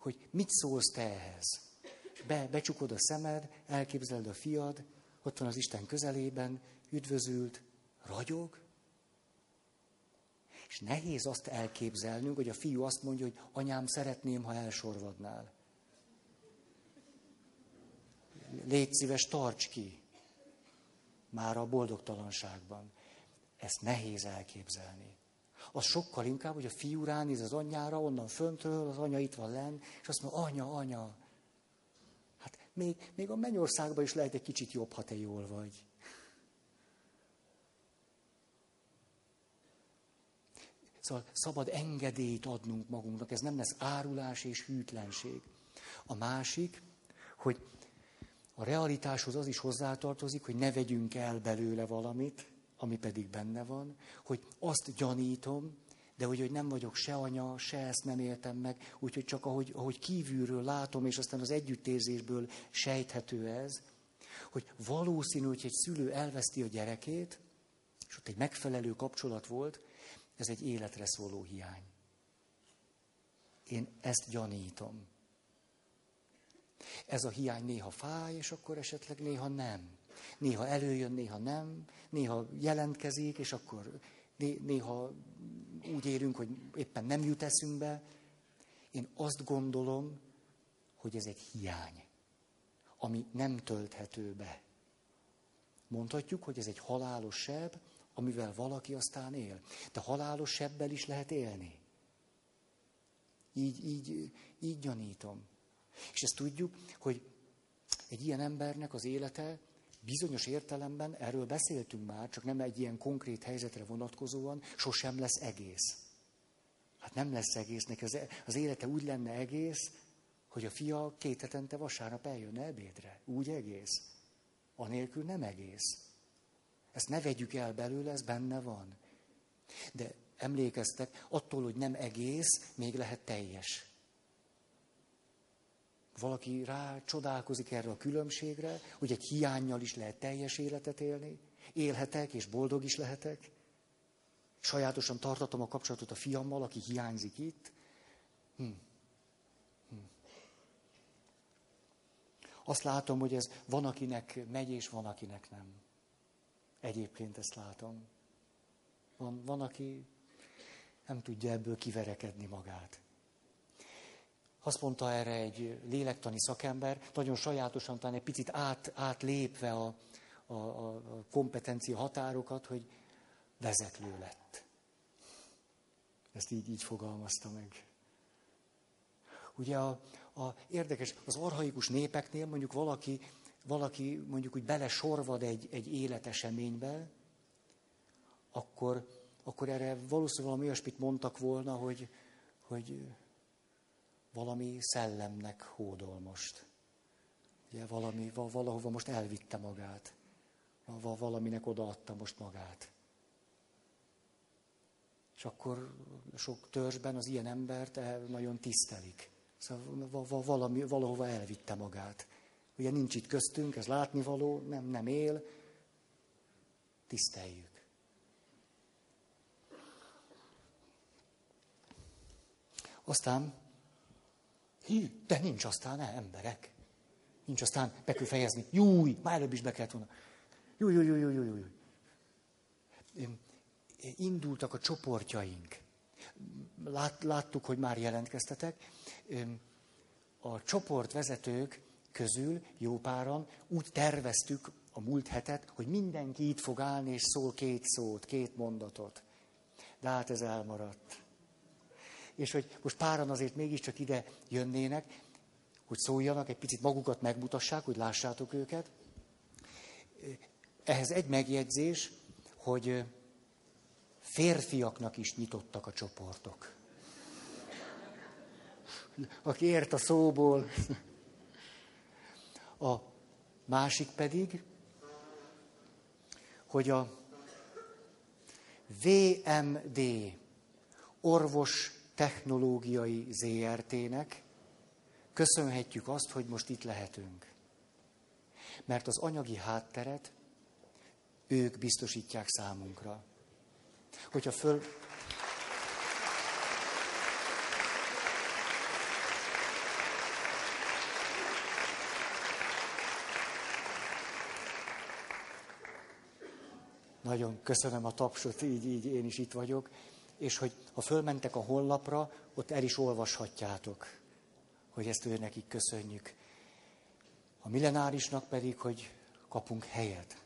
hogy mit szólsz te ehhez. Be, becsukod a szemed, elképzeled a fiad, ott van az Isten közelében, üdvözült, ragyog, és nehéz azt elképzelnünk, hogy a fiú azt mondja, hogy anyám, szeretném, ha elsorvadnál. Légy szíves, tarts ki. Már a boldogtalanságban. Ezt nehéz elképzelni. Az sokkal inkább, hogy a fiú ránéz az anyjára, onnan föntről, az anya itt van len, és azt mondja, anya, anya. Hát még, még a mennyországban is lehet egy kicsit jobb, ha te jól vagy. Szóval szabad engedélyt adnunk magunknak, ez nem lesz árulás és hűtlenség. A másik, hogy a realitáshoz az is hozzátartozik, hogy ne vegyünk el belőle valamit, ami pedig benne van, hogy azt gyanítom, de hogy, hogy nem vagyok se anya, se ezt nem éltem meg, úgyhogy csak ahogy, ahogy kívülről látom, és aztán az együttérzésből sejthető ez, hogy valószínű, hogy egy szülő elveszti a gyerekét, és ott egy megfelelő kapcsolat volt, ez egy életre szóló hiány. Én ezt gyanítom. Ez a hiány néha fáj, és akkor esetleg néha nem. Néha előjön, néha nem. Néha jelentkezik, és akkor néha úgy érünk, hogy éppen nem jut eszünkbe. Én azt gondolom, hogy ez egy hiány, ami nem tölthető be. Mondhatjuk, hogy ez egy halálos seb, amivel valaki aztán él. De halálos sebbel is lehet élni. Így, így, így gyanítom. És ezt tudjuk, hogy egy ilyen embernek az élete bizonyos értelemben, erről beszéltünk már, csak nem egy ilyen konkrét helyzetre vonatkozóan, sosem lesz egész. Hát nem lesz egésznek. Az, az élete úgy lenne egész, hogy a fia két hetente vasárnap eljönne ebédre. Úgy egész. Anélkül nem egész. Ezt ne vegyük el belőle, ez benne van. De emlékeztek, attól, hogy nem egész, még lehet teljes. Valaki rá csodálkozik erre a különbségre, hogy egy hiányjal is lehet teljes életet élni. Élhetek és boldog is lehetek. Sajátosan tartatom a kapcsolatot a fiammal, aki hiányzik itt. Hm. Hm. Azt látom, hogy ez van, akinek megy, és van, akinek nem. Egyébként ezt látom. Van, van aki nem tudja ebből kiverekedni magát. Azt mondta erre egy lélektani szakember, nagyon sajátosan, talán egy picit át, átlépve a, a, a kompetencia határokat, hogy vezetlő lett. Ezt így, így fogalmazta meg. Ugye a, a, érdekes, az arhaikus népeknél mondjuk valaki valaki mondjuk úgy belesorvad egy, egy életeseménybe, akkor, akkor erre valószínűleg valami olyasmit mondtak volna, hogy, hogy valami szellemnek hódol most. Ugye valami, valahova most elvitte magát. Valaminek odaadta most magát. És akkor sok törzsben az ilyen embert nagyon tisztelik. Szóval valami, valahova elvitte magát. Ugye nincs itt köztünk, ez látnivaló, nem, nem él. Tiszteljük. Aztán, de nincs aztán ne, emberek. Nincs aztán, be kell fejezni. Júj, már előbb is be kellett volna. Júj, júj, júj, júj, júj. Indultak a csoportjaink. Lát, láttuk, hogy már jelentkeztetek. A csoportvezetők közül jó páran úgy terveztük a múlt hetet, hogy mindenki itt fog állni, és szól két szót, két mondatot. De hát ez elmaradt. És hogy most páran azért mégiscsak ide jönnének, hogy szóljanak, egy picit magukat megmutassák, hogy lássátok őket. Ehhez egy megjegyzés, hogy férfiaknak is nyitottak a csoportok. aki ért a szóból. A másik pedig, hogy a VMD orvos technológiai ZRT-nek köszönhetjük azt, hogy most itt lehetünk. Mert az anyagi hátteret ők biztosítják számunkra. Hogyha föl... Nagyon köszönöm a tapsot, így, így én is itt vagyok. És hogy ha fölmentek a honlapra, ott el is olvashatjátok, hogy ezt ő nekik köszönjük. A millenárisnak pedig, hogy kapunk helyet.